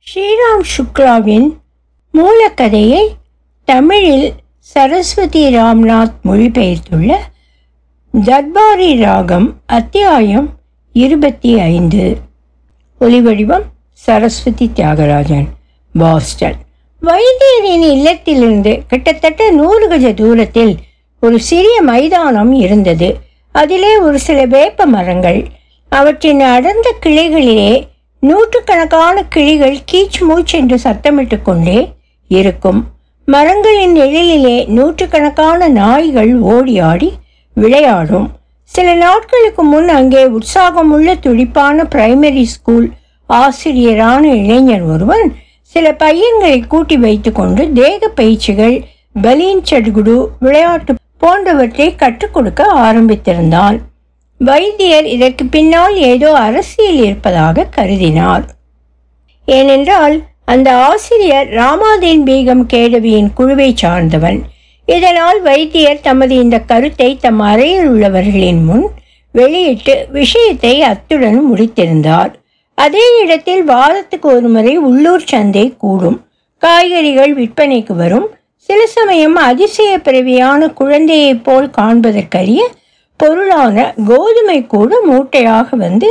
ஸ்ரீராம் சுக்லாவின் மூலக்கதையை தமிழில் சரஸ்வதி ராம்நாத் மொழிபெயர்த்துள்ள தர்பாரி ராகம் அத்தியாயம் இருபத்தி ஐந்து. ஒலிவடிவம் சரஸ்வதி தியாகராஜன். பாஸ்டன். வைத்தியரின் இல்லத்திலிருந்து கிட்டத்தட்ட நூறு கஜ தூரத்தில் ஒரு சிறிய மைதானம் இருந்தது. அதிலே ஒரு சில வேப்ப மரங்கள் அவற்றின் அடர்ந்த கிளைகளிலே நூற்றுக்கணக்கான கிளிகள் கீச் மூச் என்று சத்தமிட்டு கொண்டே இருக்கும். மரங்களின் நிழலிலே நூற்றுக்கணக்கான நாய்கள் ஓடி ஆடி விளையாடும். சில நாட்களுக்கு முன் அங்கே உற்சாகமுள்ள துடிப்பான பிரைமரி ஸ்கூல் ஆசிரியரான இளைஞர் ஒருவன் சில பையன்களை கூட்டி வைத்துக்கொண்டு தேக பயிற்சிகள் பலீன் சடுகுடு விளையாட்டு போன்றவற்றை கற்றுக் கொடுக்க ஆரம்பித்திருந்தான். வைத்தியர் இதற்கு பின்னால் ஏதோ அரசியல் இருப்பதாக கருதினார். ஏனென்றால் அந்த ஆசிரியர் ராமாதீன் பேகம் கேடவியின் குழுவை சார்ந்தவன். இதனால் வைத்தியர் தமது இந்த கருத்தை தம் அறையில் உள்ளவர்களின் முன் வெளியிட்டு விஷயத்தை அத்துடன் முடித்திருந்தார். அதே இடத்தில் வாரத்துக்கு ஒரு முறை உள்ளூர் சந்தை கூடும். காய்கறிகள் விற்பனைக்கு வரும். சில சமயம் அதிசய பிறவியான குழந்தையைப் போல் காண்பதற்கரிய பொருளான கோதுமை கூட மூட்டையாக வந்து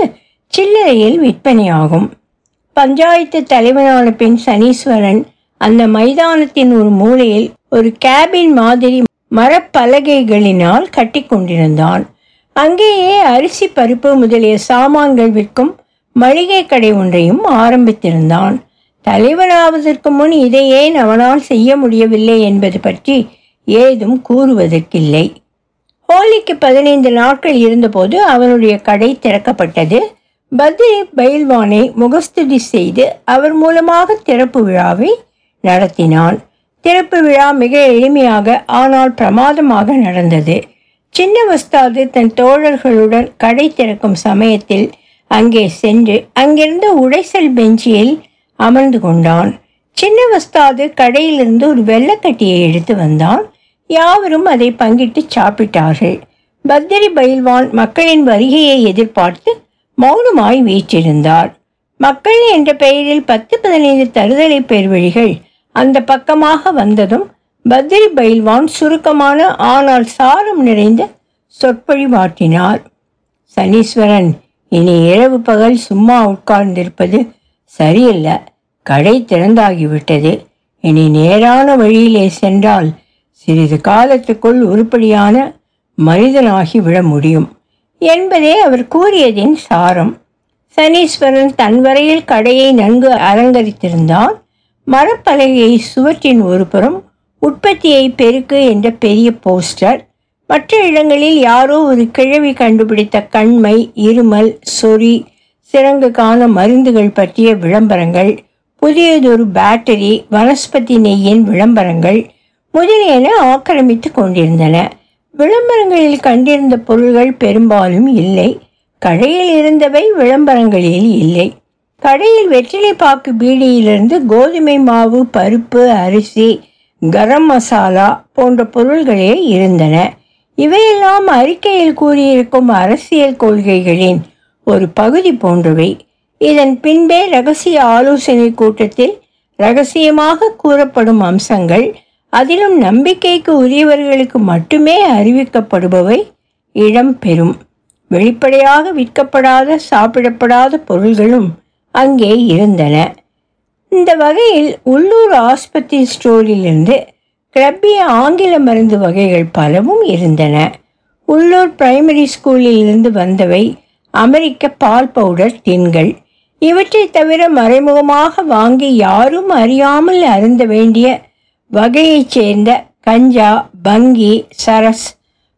சில்லறையில் விற்பனையாகும். பஞ்சாயத்து தலைவனான பின் சனீஸ்வரன் அந்த மைதானத்தின் ஒரு மூலையில் ஒரு கேபின் மாதிரி மரப்பலகைகளினால் கட்டி கொண்டிருந்தான். அங்கேயே அரிசி பருப்பு முதலிய சாமான்கள் விற்கும் மளிகை கடை ஒன்றையும் ஆரம்பித்திருந்தான். தலைவனாவதற்கு முன் இதை ஏன் அவனால் செய்ய முடியவில்லை என்பது பற்றி ஏதும் கூறுவதற்கில்லை. ஹோலிக்கு பதினைந்து நாட்கள் இருந்தபோது அவனுடைய கடை திறக்கப்பட்டது. பத்ரி பயில்வானை முகஸ்துதி செய்து அவர் மூலமாக திறப்பு விழாவை நடத்தினான். திறப்பு விழா மிக எளிமையாக ஆனால் பிரமாதமாக நடந்தது. சின்ன வஸ்தாது தன் தோழர்களுடன் கடை திறக்கும் சமயத்தில் அங்கே சென்று அங்கிருந்த உடைசல் பெஞ்சில் அமர்ந்து கொண்டான். சின்ன வஸ்தாது கடையிலிருந்து ஒரு வெள்ளக்கட்டியை எடுத்து வந்தான். யாவரும் அதை பங்கிட்டு சாப்பிட்டார்கள். பத்திரி பயில்வான் மக்களின் வருகையை எதிர்பார்த்து மௌனமாய் வீற்றிருந்தார். மக்கள் என்ற பெயரில் பத்து பதினைந்து தருதலை பெருவழிகள் அந்த பக்கமாக வந்ததும் பத்ரி பயில்வான் சுருக்கமான ஆனால் சாரம் நிறைந்த சொற்பொழிவாற்றினார் சனீஸ்வரன் இனி இரவு பகல் சும்மா உட்கார்ந்திருப்பது சரியில்லை. கடை திறந்தாகிவிட்டது. இனி நேரான வழியிலே சென்றால் சிறிது காலத்துக்குள் உருப்படியான மனிதனாகி விட முடியும் என்பதே அவர் கூறியதின் சாரம். சனீஸ்வரன் தன் வரையில் கடையை நன்கு அலங்கரித்திருந்தான். மரப்பலகையை சுவற்றின் ஒரு புறம் உற்பத்தியை பெருக்கு என்ற பெரிய போஸ்டர். மற்ற இடங்களில் யாரோ ஒரு கிழவி கண்டுபிடித்த கண்மை இருமல் சொறி சிறங்குக்கான மருந்துகள் பற்றிய விளம்பரங்கள் புதியதொரு பேட்டரி வனஸ்பதி நெய்யின் விளம்பரங்கள் முதலியன ஆக்கிரமித்து கொண்டிருந்தன. விளம்பரங்களில் கண்டிருந்த பொருள்கள் பெரும்பாலும் இல்லை. கடையில் இருந்தவை விளம்பரங்களில் இல்லை. கடையில் வெற்றிலை பாக்கு பீடியிலிருந்து கோதுமை மாவு பருப்பு அரிசி கரம் மசாலா போன்ற பொருள்களே இருந்தன. இவையெல்லாம் அறிக்கையில் கூறியிருக்கும் அரசியல் கொள்கைகளின் ஒரு பகுதி போன்றவை. இதன் பின்பே ரகசிய ஆலோசனை கூட்டத்தில் ரகசியமாக கூறப்படும் அம்சங்கள் அதிலும் நம்பிக்கைக்கு உரியவர்களுக்கு மட்டுமே அறிவிக்கப்படுபவை இடம்பெறும் வெளிப்படையாக விற்கப்படாத சாப்பிடப்படாத பொருள்களும் அங்கே இருந்தன. இந்த வகையில் உள்ளூர் ஆஸ்பத்திரி ஸ்டோரிலிருந்து கிளப்பிய ஆங்கில மருந்து வகைகள் பலவும் இருந்தன. உள்ளூர் பிரைமரி ஸ்கூலில் இருந்து வந்தவை அமெரிக்க பால் பவுடர் டின்கள். இவற்றை தவிர மறைமுகமாக வாங்கி யாரும் அறியாமல் அருந்த வேண்டிய வகையைச் சேர்ந்த கஞ்சா பங்கி சரஸ்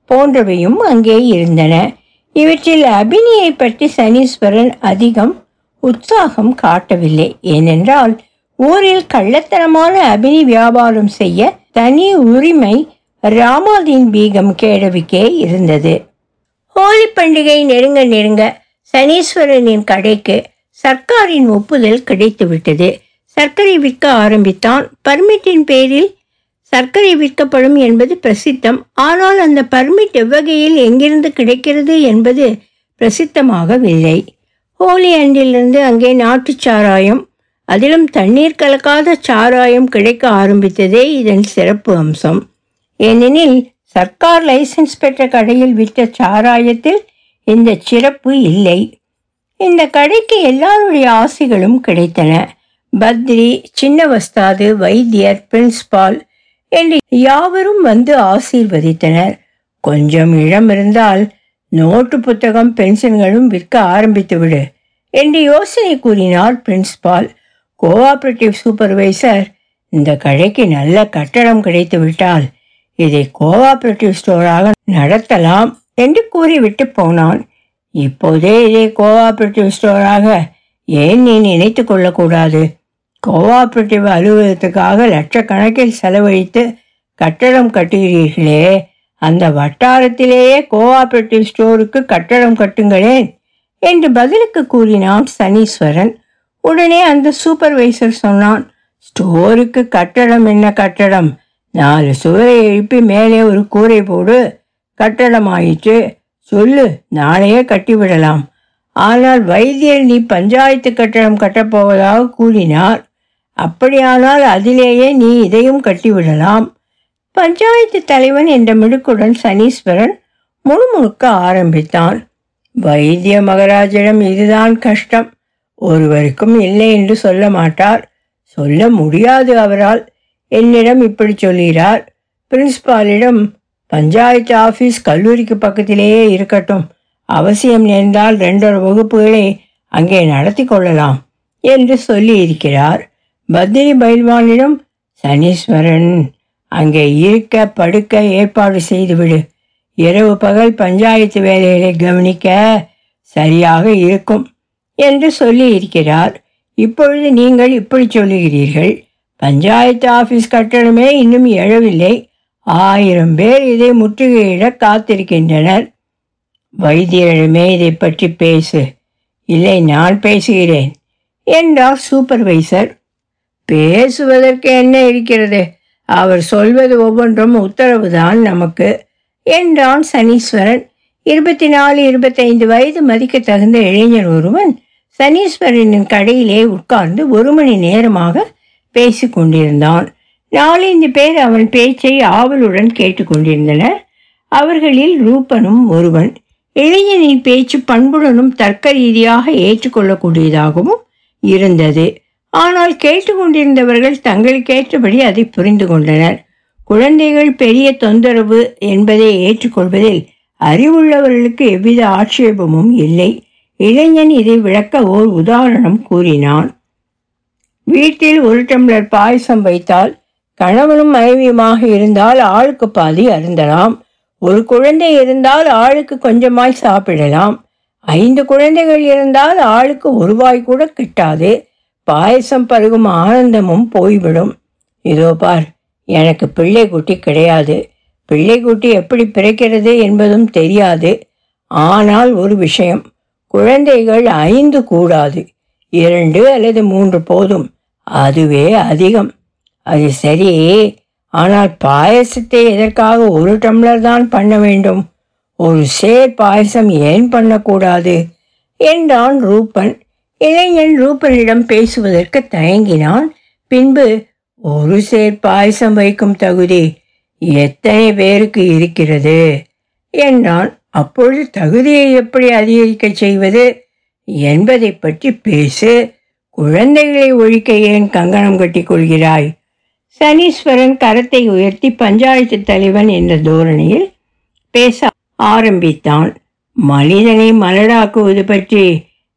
போன்றவையும் அங்கே இருந்தன. இவற்றில் அபினியை பற்றி சனீஸ்வரன் அதிகம் உற்சாகம் காட்டவில்லை. ஏனென்றால் ஊரில் கள்ளத்தனமான அபினி வியாபாரம் செய்ய தனி உரிமை ராமாதீன் பீகம் கேடவிக்கே இருந்தது. ஹோலி பண்டிகை நெருங்க நெருங்க சனீஸ்வரனின் கடைக்கு சர்க்காரின் ஒப்புதல் கிடைத்துவிட்டது. சர்க்கரை விற்க ஆரம்பித்தான். பர்மிட்டின் பேரில் சர்க்கரை விற்கப்படும் என்பது பிரசித்தம். ஆனால் அந்த பர்மிட் எவ்வகையில் எங்கிருந்து கிடைக்கிறது என்பது பிரசித்தமாகவில்லை. ஹோலி அண்டிலிருந்து அங்கே நாட்டு சாராயம் அதிலும் தண்ணீர் கலக்காத சாராயம் கிடைக்க ஆரம்பித்ததே இதன் சிறப்பு அம்சம். ஏனெனில் சர்க்கார் லைசன்ஸ் பெற்ற கடையில் விற்ற சாராயத்தில் இந்த சிறப்பு இல்லை. இந்த கடைக்கு எல்லாருடைய ஆசைகளும் கிடைத்தன. பத்ரி சின்ன வஸ்தாது வைத்தியர் பிரின்ஸ்பால் என்று யாவரும் வந்து ஆசீர்வதித்தனர். கொஞ்சம் இடம் இருந்தால் நோட்டு புத்தகம் பென்ஷன்களும் விற்க ஆரம்பித்து விடு என்று யோசனை கூறினார் பிரின்ஸ்பால். கோஆபரேட்டிவ் சூப்பர்வைசர் இந்த கடைக்கு நல்ல கட்டடம் கிடைத்து விட்டால் இதை கோஆபரேட்டிவ் ஸ்டோராக நடத்தலாம் என்று கூறிவிட்டு போனான். இப்போதே இதை கோஆபரேட்டிவ் ஸ்டோராக ஏன் நீ நினைத்து கொள்ளக்கூடாது? கோஆபரேட்டிவ் அலுவலகத்துக்காக லட்சக்கணக்கில் செலவழித்து கட்டடம் கட்டுகிறீர்களே அந்த வட்டாரத்திலேயே கோஆபரேட்டிவ் ஸ்டோருக்கு கட்டடம் கட்டுங்களேன் என்று பதிலுக்கு கூறினான் சனீஸ்வரன். உடனே அந்த சூப்பர்வைசர் சொன்னான் ஸ்டோருக்கு கட்டடம் என்ன கட்டடம்? நாலு சுவரை எழுப்பி மேலே ஒரு கூரை போடு. கட்டடம் ஆயிற்று சொல்லு நாளையே கட்டிவிடலாம். ஆனால் வைத்தியர் நீ பஞ்சாயத்து கட்டடம் கட்டப்போவதாக கூறினார். அப்படியானால் அதிலேயே நீ இதையும் கட்டிவிடலாம். பஞ்சாயத்து தலைவன் என்ற மிடுக்குடன் சனீஸ்வரன் முணுமுணுக்க ஆரம்பித்தான். வைத்திய மகராஜிடம் இதுதான் கஷ்டம். ஒருவருக்கும் இல்லை என்று சொல்ல மாட்டார். சொல்ல முடியாது அவரால். என்னிடம் இப்படி சொல்கிறார். பிரின்ஸ்பாலிடம் பஞ்சாயத்து ஆஃபீஸ் கல்லூரிக்கு பக்கத்திலேயே இருக்கட்டும். அவசியம் நேர்ந்தால் ரெண்டொரு வகுப்புகளை அங்கே நடத்தி கொள்ளலாம் என்று சொல்லி இருக்கிறார் பத்ரி பைல்வானிடம் சனீஸ்வரன் அங்கே இருக்க படுக்க ஏற்பாடு செய்துவிடு. இரவு பகல் பஞ்சாயத்து வேலைகளை கவனிக்க சரியாக இருக்கும் என்று சொல்லி இருக்கிறார் இப்பொழுது நீங்கள் இப்படி சொல்லுகிறீர்கள் பஞ்சாயத்து ஆஃபீஸ் கட்டணமே இன்னும் எழவில்லை. ஆயிரம் பேர் இதை முற்றுகையிட காத்திருக்கின்றனர். வைத்தியரிடமே இதை பற்றி பேசு. இல்லை நான் பேசுகிறேன் என்றார் சூப்பர்வைசர். பேசுவதற்கு என்ன இருக்கிறது? அவர் சொல்வது ஒவ்வொன்றும் உத்தரவுதான் நமக்கு. என்றான் சனீஸ்வரன். இருபத்தி நாலு இருபத்தைந்து வயது மதிக்க தகுந்த இளைஞர் ஒருவன் சனீஸ்வரனின் கடையிலே உட்கார்ந்து ஒரு மணி நேரமாக பேசி கொண்டிருந்தான். நாலஞ்சு பேர் அவன் பேச்சை ஆவலுடன் கேட்டுக்கொண்டிருந்தனர் அவர்களில் ரூபனும் ஒருவன். இளைஞனின் பேச்சு பண்புடனும் தர்க்க ரீதியாக ஏற்றுக்கொள்ளக்கூடியதாகவும் இருந்தது. ஆனால் கேட்டுக்கொண்டிருந்தவர்கள் தங்களுக்கேற்றபடி அதை புரிந்து கொண்டனர். குழந்தைகள் பெரிய தொந்தரவு என்பதை ஏற்றுக்கொள்வதில் அறிவுள்ளவர்களுக்கு எவ்வித ஆட்சேபமும் இல்லை. இளைஞன் இதை விளக்க ஓர் உதாரணம் கூறினான். வீட்டில் ஒரு டம்ளர் பாயசம் வைத்தால் கணவனும் மனைவியுமாக இருந்தால் ஆளுக்கு பாதி அருந்தலாம். ஒரு குழந்தை இருந்தால் ஆளுக்கு கொஞ்சமாய் சாப்பிடலாம். ஐந்து குழந்தைகள் இருந்தால் ஆளுக்கு ஒரு வாய் கூட கிட்டாது. பாயசம் பருகும் ஆனந்தமும் போய்விடும். இதோ பார் எனக்கு பிள்ளை குட்டி கிடையாது. பிள்ளை குட்டி எப்படி பிறக்கிறது என்பதும் தெரியாது. ஆனால் ஒரு விஷயம் குழந்தைகள் ஐந்து கூடாது. இரண்டு அல்லது மூன்று போதும். அதுவே அதிகம். அது சரி. ஆனால் பாயசத்தை எதற்காக ஒரு டம்ளர் தான் பண்ண வேண்டும்? ஒரு சேர் பாயசம் ஏன் பண்ணக்கூடாது? என்றான் ரூபன். இளைஞன் ரூபனிடம் பேசுவதற்கு தயங்கினான். பின்பு ஒரு சேர் பாயசம் வைக்கும் தகுதி எத்தனை பேருக்கு இருக்கிறது? என்றான். அப்பொழுது தகுதியை எப்படி அதிகரிக்க செய்வது? என்பதை பற்றி பேசு. குழந்தைகளை ஒழிக்க ஏன் கங்கணம் கட்டிக் கொள்கிறாய்? சனீஸ்வரன் கரத்தை உயர்த்தி பஞ்சாயத்து தலைவன் என்ற தோரணையில் பேச ஆரம்பித்தான். மனிதனை மலடாக்குவது பற்றி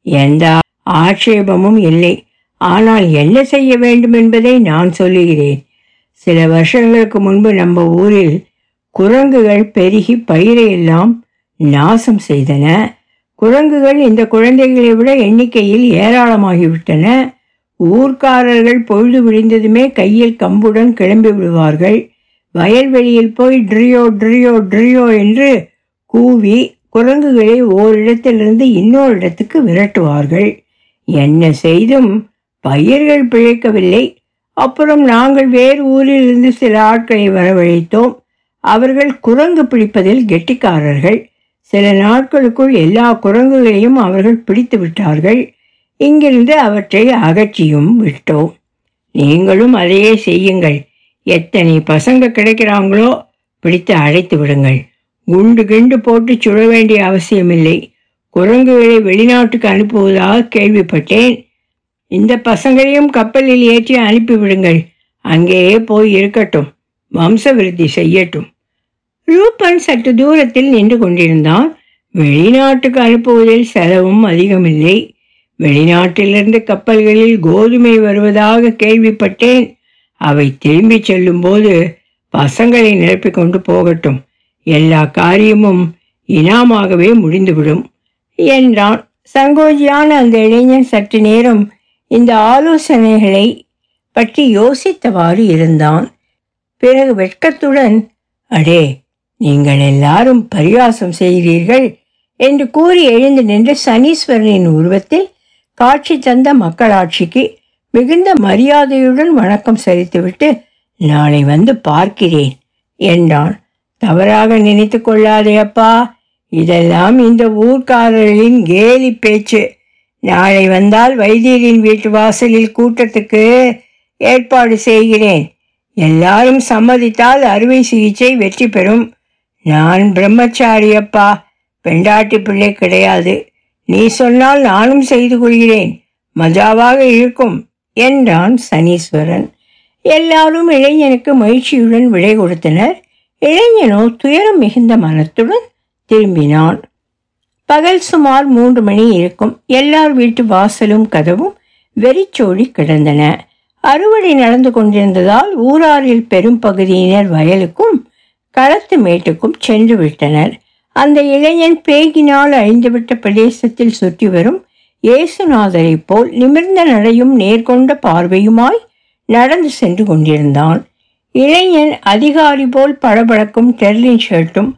எந்த ஆட்சேபமும் இல்லை. ஆனால் என்ன செய்ய வேண்டும் என்பதை நான் சொல்லுகிறேன். சில வருஷங்களுக்கு முன்பு நம்ம ஊரில் குரங்குகள் பெருகி பயிரை எல்லாம் நாசம் செய்தன. குரங்குகள் இந்த குழந்தைகளை விட எண்ணிக்கையில் ஏராளமாகிவிட்டன. ஊர்க்காரர்கள் பொழுது விழிந்ததுமே கையில் கம்புடன் கிளம்பி விடுவார்கள். வயல்வெளியில் போய் ட்ரியோ ட்ரியோ ட்ரியோ என்று கூவி குரங்குகளை ஓரிடத்திலிருந்து இன்னொரு இடத்துக்கு விரட்டுவார்கள். என்ன செய்தும் பயிர்கள் பிழைக்கவில்லை. அப்புறம் நாங்கள் வேறு ஊரிலிருந்து சில ஆட்களை வரவழைத்தோம். அவர்கள் குரங்கு பிடிப்பதில் கெட்டிக்காரர்கள். சில நாட்களுக்குள் எல்லா குரங்குகளையும் அவர்கள் பிடித்து விட்டார்கள். இங்கிருந்து அவற்றை அகற்றியும் விட்டோம். நீங்களும் அதையே செய்யுங்கள். எத்தனை பசங்க கிடைக்கிறாங்களோ பிடித்து அழைத்து விடுங்கள். குண்டு கிண்டு போட்டு சுட வேண்டிய அவசியமில்லை. குரங்குகளை வெளிநாட்டுக்கு அனுப்புவதாக கேள்விப்பட்டேன். இந்த பசங்களையும் கப்பலில் ஏற்றி அனுப்பிவிடுங்கள். அங்கேயே போய் இருக்கட்டும். வம்சவிருத்தி செய்யட்டும். ரூபன் சற்று தூரத்தில் நின்று கொண்டிருந்தான். வெளிநாட்டுக்கு அனுப்புவதில் செலவும் அதிகமில்லை. வெளிநாட்டிலிருந்து கப்பல்களில் கோதுமை வருவதாக கேள்விப்பட்டேன். அவை திரும்பிச் செல்லும்போது பசங்களை நிரப்பிக் கொண்டு போகட்டும். எல்லா காரியமும் இனாமாகவே முடிந்துவிடும். என்றான். சங்கோஜியான அந்த இளைஞன் சற்று நேரம் இந்த ஆலோசனைகளை பற்றி யோசித்தவாறு இருந்தான். பிறகு வெட்கத்துடன் அடே நீங்கள் எல்லாரும் பரியாசம் செய்கிறீர்கள் என்று கூறி எழுந்து நின்று சனீஸ்வரனின் உருவத்தில் காட்சி தந்த மக்களாட்சிக்கு மிகுந்த மரியாதையுடன் வணக்கம் செலுத்திவிட்டு நாளை வந்து பார்க்கிறேன் என்றான். தவறாக நினைத்து கொள்ளாதே அப்பா. இதெல்லாம் இந்த ஊர்க்காரர்களின் கேலி பேச்சு. நாளை வந்தால் வைத்தியரின் வீட்டு வாசலில் கூட்டத்துக்கு ஏற்பாடு செய்கிறேன். எல்லாரும் சம்மதித்தால் அறுவை சிகிச்சை வெற்றி பெறும். நான் பிரம்மச்சாரியப்பா பெண்டாட்டி பிள்ளை கிடையாது. நீ சொன்னால் நானும் செய்து கொள்கிறேன். மஜாவாக இருக்கும் என்றான் சனீஸ்வரன். எல்லாரும் இளைஞனுக்கு மகிழ்ச்சியுடன் விடை கொடுத்தனர். இளைஞனோ துயரம் மிகுந்த மனத்துடன் திரும்பினான் பகல் சுமார் மூன்று மணி இருக்கும். எல்லார் வீட்டு வாசலும் கதவும் வெறிச்சோடி கிடந்தன. அறுவடை நடந்து கொண்டிருந்ததால் ஊராரில் பெரும் பகுதியினர் வயலுக்கும் களத்து மேட்டுக்கும் சென்று விட்டனர். அந்த இளைஞன் பேகினால் அழிந்துவிட்ட பிரதேசத்தில் சுற்றி வரும் இயேசுநாதரைப் போல் நிமிர்ந்த நடையும் நேர்கொண்ட பார்வையுமாய் நடந்து சென்று கொண்டிருந்தான். இளைஞன் அதிகாரி போல் பளபளக்கும் டெர்லின் ஷர்ட்டும்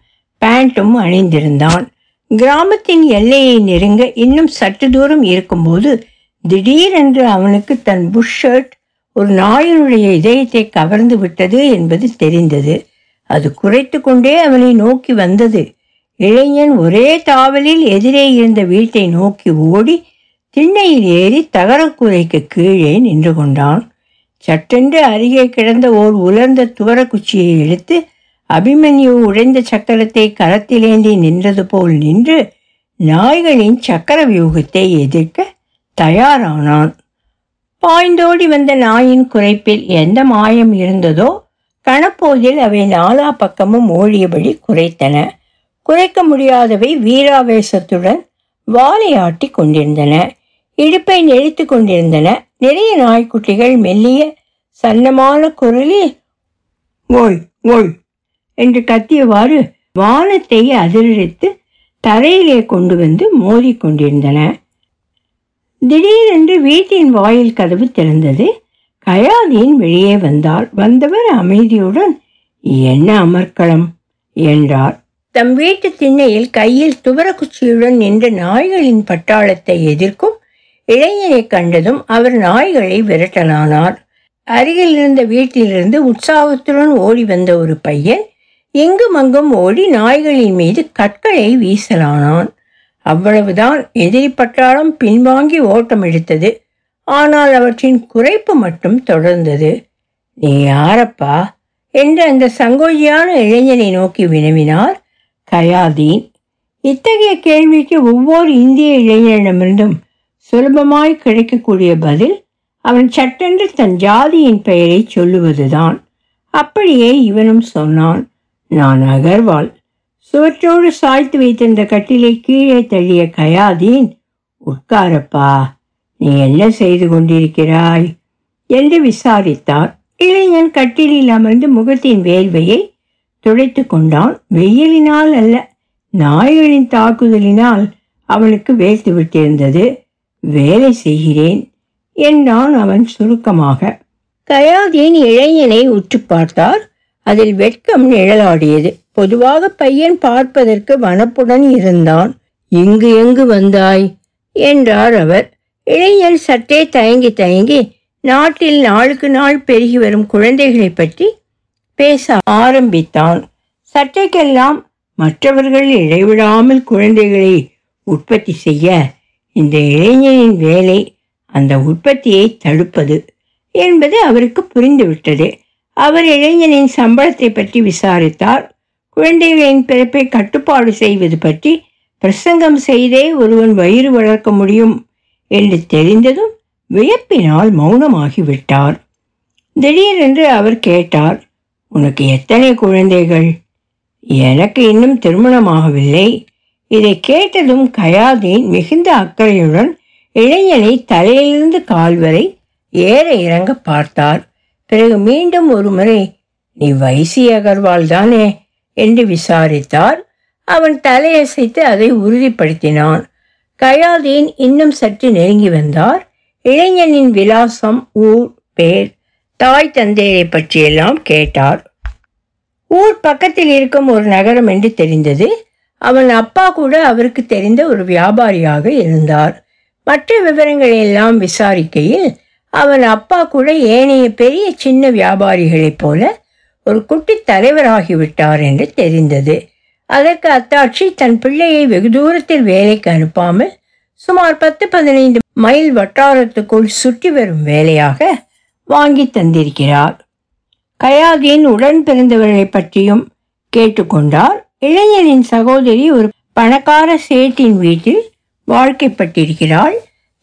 பேண்ட்டும் அணிந்திருந்தான். கிராமத்தின் எல்லையை நெருங்க இன்னும் சற்று தூரம் இருக்கும்போது திடீரென்று அவனுக்கு தன் புஷ் ஷர்ட் ஒரு நாயினுடைய இதயத்தை கவர்ந்து விட்டது என்பது தெரிந்தது. அது குறைத்து கொண்டே அவனை நோக்கி வந்தது. இளைஞன் ஒரே தாவலில் எதிரே இருந்த வீட்டை நோக்கி ஓடி திண்ணையில் ஏறி தகரக்கூரைக்கு கீழே நின்று கொண்டான். சட்டென்று அருகே கிடந்த ஓர் உலர்ந்த துவரக்குச்சியை எடுத்து அபிமன்யு உடைந்த சக்கரத்தை கரத்திலேந்தி நின்றது போல் நின்று நாய்களின் சக்கர வியூகத்தை எதிர்க்க தயாரானான். பாய்ந்தோடி வந்த நாயின் குறைப்பில் எந்த மாயம் இருந்ததோ கணப்போதில் அவை நாலா பக்கமும் ஓடியபடி குறைத்தன. குறைக்க முடியாதவை வீராவேசத்துடன் வாலையாட்டி கொண்டிருந்தன. இடுப்பை நெளித்து கொண்டிருந்தன. நிறைய நாய்க்குட்டிகள் மெல்லிய சன்னமான குரலில் ஓய் ஓய் என்று கத்தியவாறு வானத்தை அதிரடித்து தரையிலே கொண்டு வந்து மோதிக்கொண்டிருந்தன திடீரென்று வீட்டின் வாயில் கதவு திறந்தது. கயாதீன் வெளியே வந்தாள். வந்தவர் அமைதியுடன் என்ன அமர்க்களம்? என்றார். தம் வீட்டு திண்ணையில் கையில் துவரக்குச்சியுடன் நின்ற நாய்களின் பட்டாளத்தை எதிர்க்கும் இளைஞனை கண்டதும் அவர் நாய்களை விரட்டலானார். அருகில் இருந்த வீட்டிலிருந்து உற்சாகத்துடன் ஓடி வந்த ஒரு பையன் எங்கும் அங்கும் ஓடி நாய்களின் மீது கற்களை வீசலானான். அவ்வளவுதான் எதிரி பட்டாளம் பின்வாங்கி ஓட்டம் எடுத்தது ஆனால் அவற்றின் குறைப்பு மட்டும் தொடர்ந்தது. நீ யாரப்பா? என்று அந்த சங்கோஜியான இளைஞனை நோக்கி வினவினார் கயாதீன். இத்தகைய கேள்விக்கு ஒவ்வொரு இந்திய இளைஞனிடமிருந்தும் சுலபமாய் கிடைக்கக்கூடிய பதில் அவன் சட்டென்று தன் ஜாதியின் பெயரை சொல்லுவதுதான். அப்படியே இவனும் சொன்னான். நான் அகர்வால் சுவற்றோடு சாய்த்து வைத்திருந்த கட்டிலை கீழே தள்ளிய கயாதீன் உட்காரப்பா நீ என்ன செய்து கொண்டிருக்கிறாய்? என்று விசாரித்தார். இளைஞன் கட்டிலில் அமர்ந்து முகத்தின் வேர்வையை துடைத்து கொண்டான். வெயிலினால் அல்ல நாய்களின் தாக்குதலினால் அவனுக்கு வேர்த்து விட்டிருந்தது. வேலை செய்கிறேன் என்றான் அவன் சுருக்கமாக. கயாதீன் இளைஞனை உற்று பார்த்தார். அதில் வெட்கம் நிழலாடியது. பொதுவாக பையன் பார்ப்பதற்கு வனப்புடன் இருந்தான். இங்கு எங்கு வந்தாய்? என்றார் அவர். இளைஞன் சற்றே தயங்கி தயங்கி நாட்டில் நாளுக்கு நாள் பெருகி வரும் குழந்தைகளை பற்றி பேச ஆரம்பித்தான். சற்றைக்கெல்லாம் மற்றவர்கள் இடைவிடாமல் குழந்தைகளை உற்பத்தி செய்ய இந்த இளைஞனின் வேலை அந்த உற்பத்தியை தடுப்பது என்பது அவருக்கு புரிந்துவிட்டது. அவர் இளைஞனின் சம்பளத்தை பற்றி விசாரித்தார். குழந்தைகளின் பிறப்பை கட்டுப்பாடு செய்வது பற்றி பிரசங்கம் செய்தே ஒருவன் வயிறு வளர்க்க முடியும் என்று தெரிந்ததும் வியப்பினால் மௌனமாகி விட்டார் திடீரென்று அவர் கேட்டார் உனக்கு எத்தனை குழந்தைகள்? எனக்கு இன்னும் திருமணமாகவில்லை. இதை கேட்டதும் கயாதீன் மிகுந்த அக்கறையுடன் இளைஞனை தலையிலிருந்து கால் வரை ஏற இறங்க பார்த்தார். பிறகு மீண்டும் ஒரு முறை நீ வைசி அகர்வால் தானே என்று விசாரித்தார். அவன் தலையசைத்து அதை உறுதிப்படுத்தினான். கயாதீன் இன்னும் சற்று நெருங்கி வந்தார். இளைஞனின் விலாசம் ஊர் பேர் தாய் தந்தையை பற்றியெல்லாம் கேட்டார். ஊர் பக்கத்தில் இருக்கும் ஒரு நகரம் என்று தெரிந்தது. அவன் அப்பா கூட அவருக்கு தெரிந்த ஒரு வியாபாரியாக இருந்தார். மற்ற விவரங்களை எல்லாம் விசாரிக்கையில் அவன் அப்பா கூட ஏனைய பெரிய சின்ன வியாபாரிகளைப் போல ஒரு குட்டி தலைவராகிவிட்டார் என்று தெரிந்தது. அதற்கு அத்தாட்சி தன் பிள்ளையை வெகு தூரத்தில் வேலைக்கு அனுப்பாமல் சுமார் பத்து பதினைந்து மைல் வட்டாரத்துக்குள் சுற்றி வரும் வேலையாக வாங்கி தந்திருக்கிறார். கயாதியின் உடன் பிறந்தவர்களை பற்றியும் கேட்டுக்கொண்டார் இளைஞனின் சகோதரி ஒரு பணக்கார சேட்டின் வீட்டில் வாழ்க்கைப்பட்டிருக்கிறாள்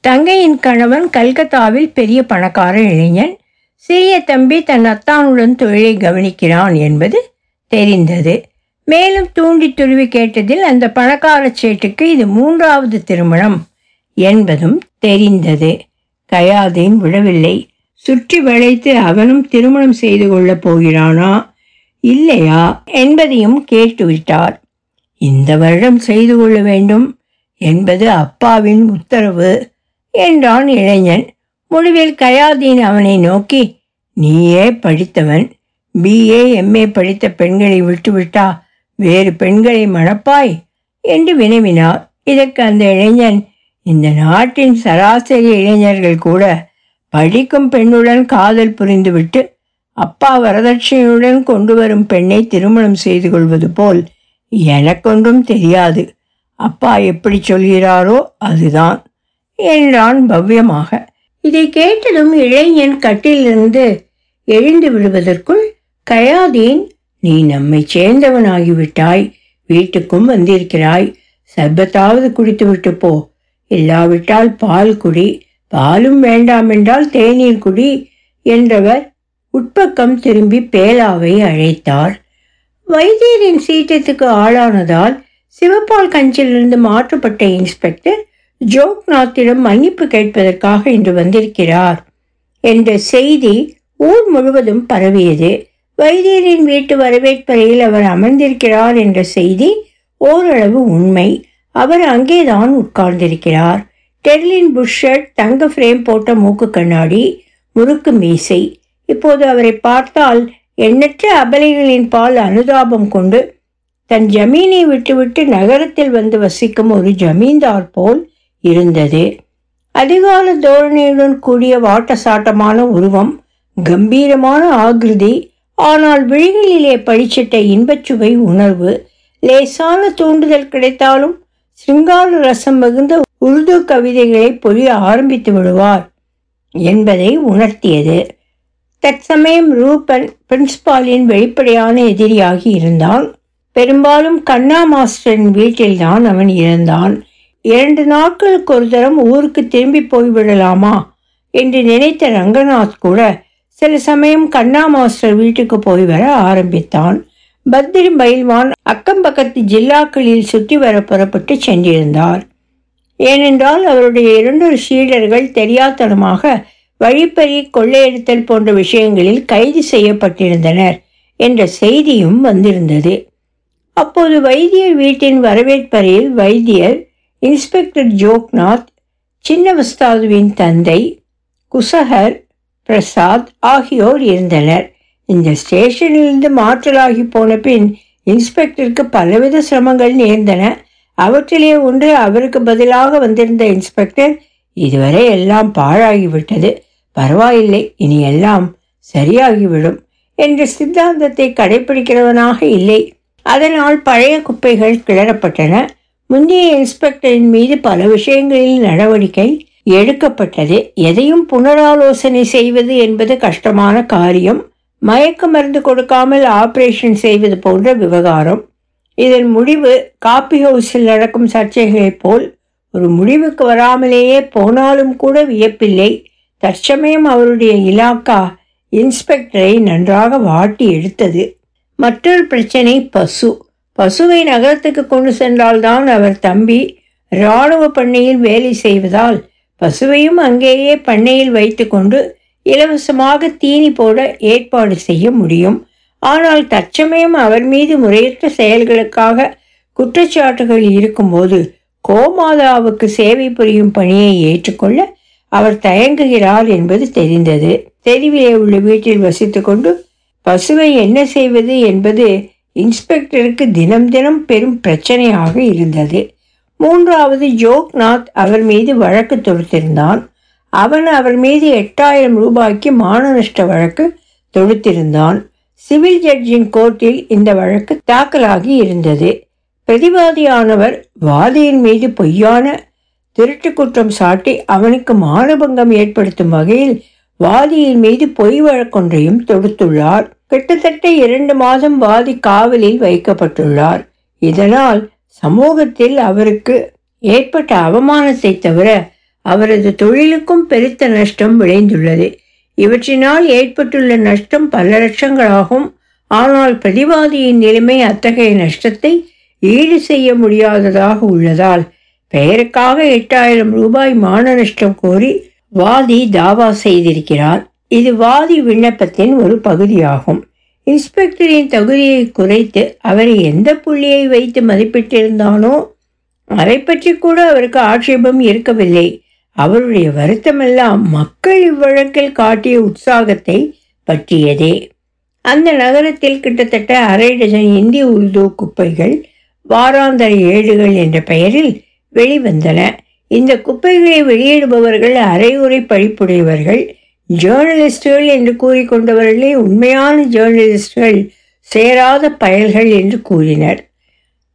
தங்கையின் கணவன் கல்கத்தாவில் பெரிய பணக்கார இளைஞன். சிறிய தம்பி தன் அத்தானுடன் தொழிலை கவனிக்கிறான் என்பது தெரிந்தது. மேலும் தூண்டி துருவி கேட்டதில் அந்த பணக்கார சேட்டுக்கு இது மூன்றாவது திருமணம் என்பதும் தெரிந்தது. கயாதீன் விடவில்லை. சுற்றி வளைத்து அவனும் திருமணம் செய்து கொள்ளப் போகிறானா? இல்லையா? என்பதையும் கேட்டுவிட்டார். இந்த வருடம் செய்து கொள்ள வேண்டும் என்பது அப்பாவின் உத்தரவு. என்றான் இளைஞன். முடிவில் கயாதீன் அவனை நோக்கி நீயே படித்தவன். பிஏ எம்ஏ படித்த பெண்களை விட்டுவிட்டா வேறு பெண்களை மணப்பாய்? என்று வினவினார். இதற்கு அந்த இளைஞன் இந்த நாட்டின் சராசரி இளைஞர்கள் கூட படிக்கும் பெண்ணுடன் காதல் புரிந்துவிட்டு அப்பா வரதட்சணையுடன் கொண்டு வரும் பெண்ணை திருமணம் செய்து கொள்வது போல் எனக்கொன்றும் தெரியாது. அப்பா எப்படி சொல்கிறாரோ அதுதான். என்றான் பவ்யமாக. இதை கேட்டதும் இளைஞன் கட்டிலிருந்து எழுந்து விடுவதற்குள் கயாதீன் நீ நம்மை சேர்ந்தவனாகிவிட்டாய் வீட்டுக்கும் வந்திருக்கிறாய். சர்பத்தாவது குடித்துவிட்டு போ. இல்லாவிட்டால் பால் குடி பாலும் வேண்டாம் என்றால் தேநீர் குடி என்றவர் உட்பக்கம் திரும்பி பேலாவை அழைத்தார். வைத்தியரின் சீற்றத்துக்கு ஆளானதால் சிவப்பால் கஞ்சிலிருந்து மாற்றப்பட்ட இன்ஸ்பெக்டர் ஜோக்நாத்திடம் மன்னிப்பு கேட்பதற்காக இன்று வந்திருக்கிறார் என்ற செய்தி ஊர் முழுவதும் பரவியது. வைத்தியரின் வீட்டு வரவேற்பறையில் அவர் அமர்ந்திருக்கிறார் என்ற செய்தி ஓரளவு உண்மை. அவர் அங்கேதான் உட்கார்ந்திருக்கிறார். டெர்லின் புஷ்ஷர்ட் தங்க ஃப்ரேம் போட்ட மூக்கு கண்ணாடி முறுக்கு மீசை. இப்போது அவரை பார்த்தால் எண்ணற்ற அபலைகளின் பால் அனுதாபம் கொண்டு தன் ஜமீனை விட்டுவிட்டு நகரத்தில் வந்து வசிக்கும் ஒரு ஜமீன்தார் போல் இருந்தது. அதிகால தோரணையுடன் கூடிய வாட்டசாட்டமான உருவம் கம்பீரமான ஆகிருதி ஆனால் விழிகளிலே படிச்சிட்ட இன்பச்சுவை உணர்வு லேசான தூண்டுதல் கிடைத்தாலும் சிங்கார ரசம் மிகுந்த உருது கவிதைகளை பொழிய ஆரம்பித்து விடுவார் என்பதை உணர்த்தியது. தற்சமயம் ரூபன் பிரின்ஸ்பாலின் வெளிப்படையான எதிரியாகி இருந்தான். பெரும்பாலும் கண்ணா மாஸ்டரின் வீட்டில்தான் அவன் இருந்தான். இரண்டு நாட்களுக்கு ஒரு தரம் ஊருக்கு திரும்பி போய்விடலாமா என்று நினைத்த ரங்கநாத் கூட சில சமயம் கண்ணா மாஸ்டர் வீட்டுக்கு போய் வர ஆரம்பித்தான். பத்ரி பயில்வான் அக்கம் பக்கத்து ஜில்லாக்களில் சுற்றி வர புறப்பட்டு சென்றிருந்தார். ஏனென்றால் அவருடைய இரண்டொரு சீடர்கள் தெரியாத்தனமாக வழிப்பறி கொள்ளையடித்தல் போன்ற விஷயங்களில் கைது செய்யப்பட்டிருந்தனர் என்ற செய்தியும் வந்திருந்தது. அப்போது வைத்தியர் வீட்டின் வரவேற்பறையில் வைத்தியர் இன்ஸ்பெக்டர் ஜோக்நாத் சின்னவஸ்தாதுவின் தந்தை குசஹர் பிரசாத் ஆகியோர் இருந்தனர். இந்த ஸ்டேஷனிலிருந்து மாற்றலாகி போன பின் இன்ஸ்பெக்டருக்கு பலவித சிரமங்கள் நேர்ந்தன. அவற்றிலே ஒன்று அவருக்கு பதிலாக வந்திருந்த இன்ஸ்பெக்டர் இதுவரை எல்லாம் பாழாகிவிட்டது. பரவாயில்லை இனி எல்லாம் சரியாகிவிடும் என்ற சித்தாந்தத்தை கடைபிடிக்கிறவனாக இல்லை. அதனால் பழைய குப்பைகள் கிளறப்பட்டன. முந்தைய இன்ஸ்பெக்டரின் மீது பல விஷயங்களில் நடவடிக்கை எடுக்கப்பட்டது. எதையும் புனராலோசனை செய்வது என்பது கஷ்டமான காரியம். மயக்க மருந்து கொடுக்காமல் ஆபரேஷன் செய்வது போன்ற விவகாரம். இதன் முடிவு காப்பி ஹவுஸில் நடக்கும் சர்ச்சைகளைப் போல் ஒரு முடிவுக்கு வராமலேயே போனாலும் கூட வியப்பில்லை. தற்சமயம் அவருடைய இலாக்கா இன்ஸ்பெக்டரை நன்றாக வாட்டி எடுத்தது. மற்றொரு பிரச்சனை பசு. பசுவை நகரத்துக்கு கொண்டு சென்றால்தான் அவர் தம்பி இராணுவ பண்ணையில் வேலை செய்வதால் பசுவையும் அங்கேயே பண்ணையில் வைத்துக்கொண்டு இலவசமாக தீனி போட ஏற்பாடு செய்ய முடியும். ஆனால் தற்சமயம் அவர் மீது முறையற்ற செயல்களுக்காக குற்றச்சாட்டுகள் இருக்கும்போது கோமாதாவுக்கு சேவை புரியும் பணியை ஏற்றுக்கொள்ள அவர் தயங்குகிறார் என்பது தெரிந்தது. தெருவிலே உள்ள வீட்டில் வசித்துக்கொண்டு பசுவை என்ன செய்வது என்பது இன்ஸ்பெக்டருக்கு தினம் தினம் பெரும் பிரச்சனையாக இருந்தது. மூன்றாவது ஜோக்நாத் அவர் மீது வழக்கு தொடுத்திருந்தான். அவன் அவர் மீது எட்டாயிரம் ரூபாய்க்கு மானநஷ்ட வழக்கு தொடுத்திருந்தான். சிவில் ஜட்ஜின் கோர்ட்டில் இந்த வழக்கு தாக்கலாகி இருந்தது. பிரதிவாதியானவர் வாதியின் மீது பொய்யான திருட்டு குற்றம் சாட்டி அவனுக்கு மானபங்கம் ஏற்படுத்தும் வகையில் வாதியின் மீது பொய் வழக்கொன்றையும் தொடுத்துள்ளார். கிட்டத்தட்ட இரண்டு மாதம் வாதி காவலில் வைக்கப்பட்டுள்ளார். இதனால் சமூகத்தில் அவருக்கு ஏற்பட்ட அவமானத்தை தவிர அவரது தொழிலுக்கும் பெருத்த நஷ்டம் விளைந்துள்ளது. இவற்றினால் ஏற்பட்டுள்ள நஷ்டம் பல லட்சங்களாகும். ஆனால் பிரதிவாதியின் நிலைமை அத்தகைய நஷ்டத்தை ஈடு செய்ய முடியாததாக உள்ளதால் பெயருக்காக எட்டாயிரம் ரூபாய் மான நஷ்டம் கோரி வாதி தாவா செய்திருக்கிறார். இது வாதி விண்ணப்பத்தின் ஒரு பகுதியாகும். இன்ஸ்பெக்டரின் தகுதியை குறைத்து அவரை எந்த புள்ளியை வைத்து மதிப்பிட்டிருந்தானோ அதை பற்றி கூட அவருக்கு ஆட்சேபம் இருக்கவில்லை. அவருடைய வருத்தமெல்லாம் மக்கள் இவ்வழக்கில் காட்டிய உற்சாகத்தை பற்றியதே. அந்த நகரத்தில் கிட்டத்தட்ட அரை டஜன் இந்தி உருது குப்பைகள் வாராந்தர ஏடுகள் என்ற பெயரில் வெளிவந்தன. இந்த குப்பைகளை வெளியிடுபவர்கள் அரையுறை படிப்புடையவர்கள். ஜேர்னலிஸ்டுகள் என்று கூறிக்கொண்டவர்களே உண்மையான ஜேர்னலிஸ்டுகள் சேராத பயல்கள் என்று கூறினர்.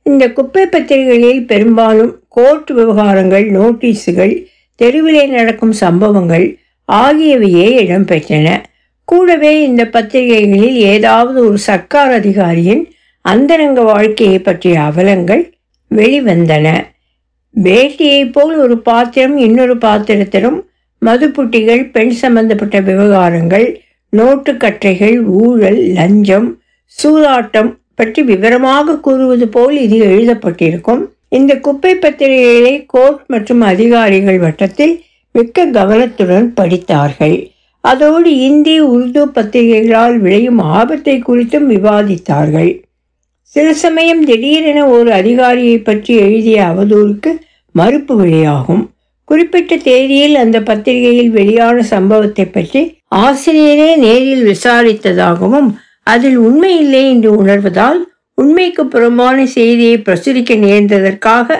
இந்த குப்பை பத்திரிகைகளில் பெரும்பாலும் கோர்ட் விவகாரங்கள் நோட்டீஸுகள் தெருவிலே நடக்கும் சம்பவங்கள் ஆகியவையே இடம்பெற்றன. கூடவே இந்த பத்திரிகைகளில் ஏதாவது ஒரு சர்க்கார் அதிகாரியின் அந்தரங்க வாழ்க்கையை பற்றிய அவலங்கள் வெளிவந்தன. பேட்டியைப் போல் ஒரு பாத்திரம் இன்னொரு பாத்திரத்திலும் மதுப்புட்டிகள் பெண் சம்பந்தப்பட்ட விவகாரங்கள் நோட்டுக்கற்றைகள் ஊழல் லஞ்சம் சூதாட்டம் பற்றி விவரமாக கூறுவது போல் இது எழுதப்பட்டிருக்கும். இந்த குப்பை பத்திரிகைகளை கோர்ட் மற்றும் அதிகாரிகள் வட்டத்தில் மிக்க கவனத்துடன் படித்தார்கள். அதோடு இந்தி உருது பத்திரிகைகளால் விளையும் ஆபத்தை குறித்தும் விவாதித்தார்கள். சில சமயம் திடீரென ஒரு அதிகாரியை பற்றி எழுதிய அவதூறுக்கு மறுப்பு வெளியாகும். குறிப்பிட்ட தேதியில் அந்த பத்திரிகையில் வெளியான சம்பவத்தை பற்றி ஆசிரியரே நேரில் விசாரித்ததாகவும் அதில் உண்மையில்லை என்று உணர்வதால் உண்மைக்கு புறம்பான செய்தியை பிரசுரிக்க நேர்ந்ததற்காக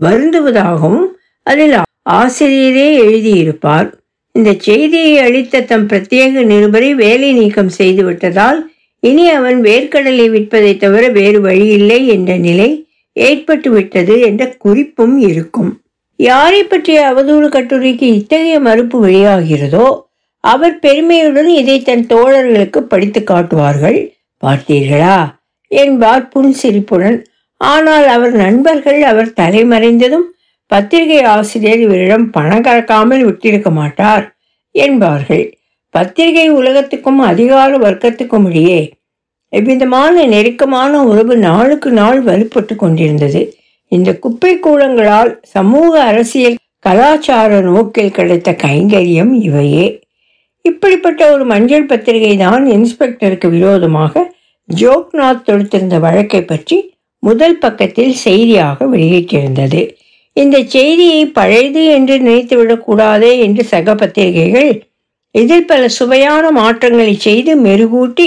வருந்துவதாகவும் அதில் ஆசிரியரே எழுதியிருப்பார். இந்த செய்தியை அளித்த தம் பிரத்யேக நிருபரை வேலை நீக்கம் செய்துவிட்டதால் இனி அவன் வேர்க்கடலை விற்பதை தவிர வேறு வழியில்லை என்ற நிலை ஏற்பட்டுவிட்டது என்ற குறிப்பும் இருக்கும். யாரை பற்றிய அவதூறு கட்டுரைக்கு இத்தகைய மறுப்பு வெளியாகிறதோ அவர் பெருமையுடன் இதை தன் தோழர்களுக்கு படித்து காட்டுவார்கள். பார்த்தீர்களா? என்பார் புன்சிரிப்புடன். ஆனால் அவர் நண்பர்கள் அவர் தலைமறைந்ததும் பத்திரிகை ஆசிரியர் இவரிடம் பணம் கறக்காமல் விட்டிருக்க மாட்டார் என்பார்கள். பத்திரிகை உலகத்துக்கும் அதிகார வர்க்கத்துக்கும் இடையே எவ்விதமான நெருக்கமான உறவு நாளுக்கு நாள் வலுப்பட்டு கொண்டிருந்தது. இந்த குப்பை கூலங்களால் சமூக அரசியல் கலாச்சார நோக்கில் கிடைத்த கைங்கரியம் இவையே. இப்படிப்பட்ட ஒரு மஞ்சள் பத்திரிகை தான் இன்ஸ்பெக்டருக்கு விரோதமாக ஜோக்நாத் தொடுத்திருந்த வழக்கை பற்றி முதல் பக்கத்தில் செய்தியாக வெளியிட்டிருந்தது. இந்த செய்தியை பழையது என்று நினைத்துவிடக்கூடாதே என்று சக பத்திரிகைகள் இதில் பல சுவையான மாற்றங்களை செய்து மெருகூட்டி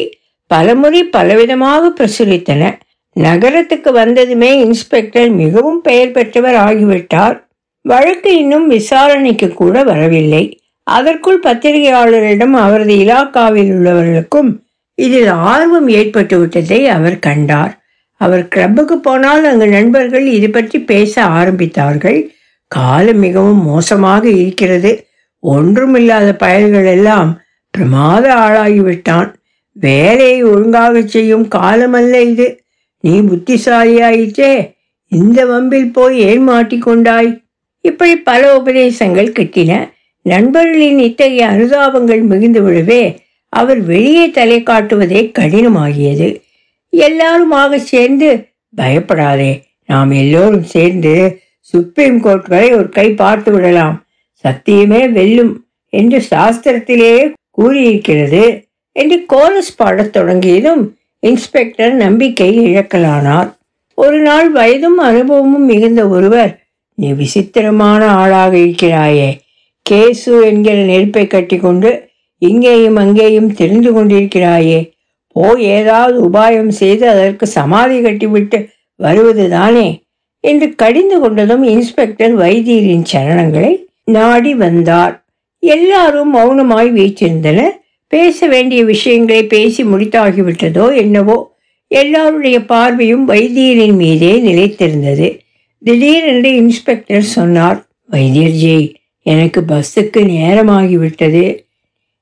பலமுறை பலவிதமாக பிரசுரித்தன. நகரத்துக்கு வந்ததுமே இன்ஸ்பெக்டர் மிகவும் பெயர் பெற்றவர் ஆகிவிட்டார். வழக்கு இன்னும் விசாரணைக்கு கூட வரவில்லை. அதற்குள் பத்திரிகையாளரிடம் அவரது இலாக்காவில் உள்ளவர்களுக்கும் இதில் ஆர்வம் ஏற்பட்டு விட்டதை அவர் கண்டார். அவர் கிளப்புக்கு போனால் அங்கு நண்பர்கள் இது பற்றி பேச ஆரம்பித்தார்கள். காலம் மிகவும் மோசமாக இருக்கிறது. ஒன்றுமில்லாத பயல்கள் எல்லாம் பிரமாத ஆளாகிவிட்டான். வேலையை ஒழுங்காக செய்யும் காலமல்ல இது. நீ புத்திசாலியாயிற்றே இந்த வம்பில் போய் ஏன் மாட்டிக்கொண்டாய்? இப்படி பல உபதேசங்கள் கிட்டின. நண்பர்களின் இத்தகைய அனுதாபங்கள் மிகுந்து விழவே. அவர் வெளியே தலை காட்டுவதே கடினமாகியது. எல்லாருமாக சேர்ந்து பயப்படாதே. நாம் எல்லோரும் சேர்ந்து சுப்ரீம் கோர்ட் வரை ஒரு கை பார்த்து விடலாம். சத்தியமே வெல்லும் என்று சாஸ்திரத்திலேயே கூறியிருக்கிறது. என்று கோரஸ் பாடத் தொடங்கியதும் இன்ஸ்பெக்டர் நம்பிக்கை இழக்கலானார். ஒரு நாள் வயதும் அனுபவமும் மிகுந்த ஒருவர் நீ விசித்திரமான ஆளாக இருக்கிறாயே. கேசு என்கிற நெருப்பை கட்டிக்கொண்டு இங்கேயும் அங்கேயும் தெரிந்து கொண்டிருக்கிறாயே. போய் ஏதாவது உபாயம் செய்து அதற்கு சமாதி கட்டிவிட்டு வருவது தானே? என்று கடிந்து கொண்டதும் இன்ஸ்பெக்டர் வைத்தியரின் சரணங்களை நாடி வந்தார். எல்லாரும் மௌனமாய் வீற்றிருந்தனர். பேச வேண்டிய விஷயங்களை பேசி முடித்தாகிவிட்டதோ என்னவோ எல்லாருடைய பார்வையும் வைத்தியரின் மீதே நிலைத்திருந்தது. திடீரென்று இன்ஸ்பெக்டர் சொன்னார் வைத்தியர்ஜி எனக்கு பஸ்ஸுக்கு நேரமாகிவிட்டது.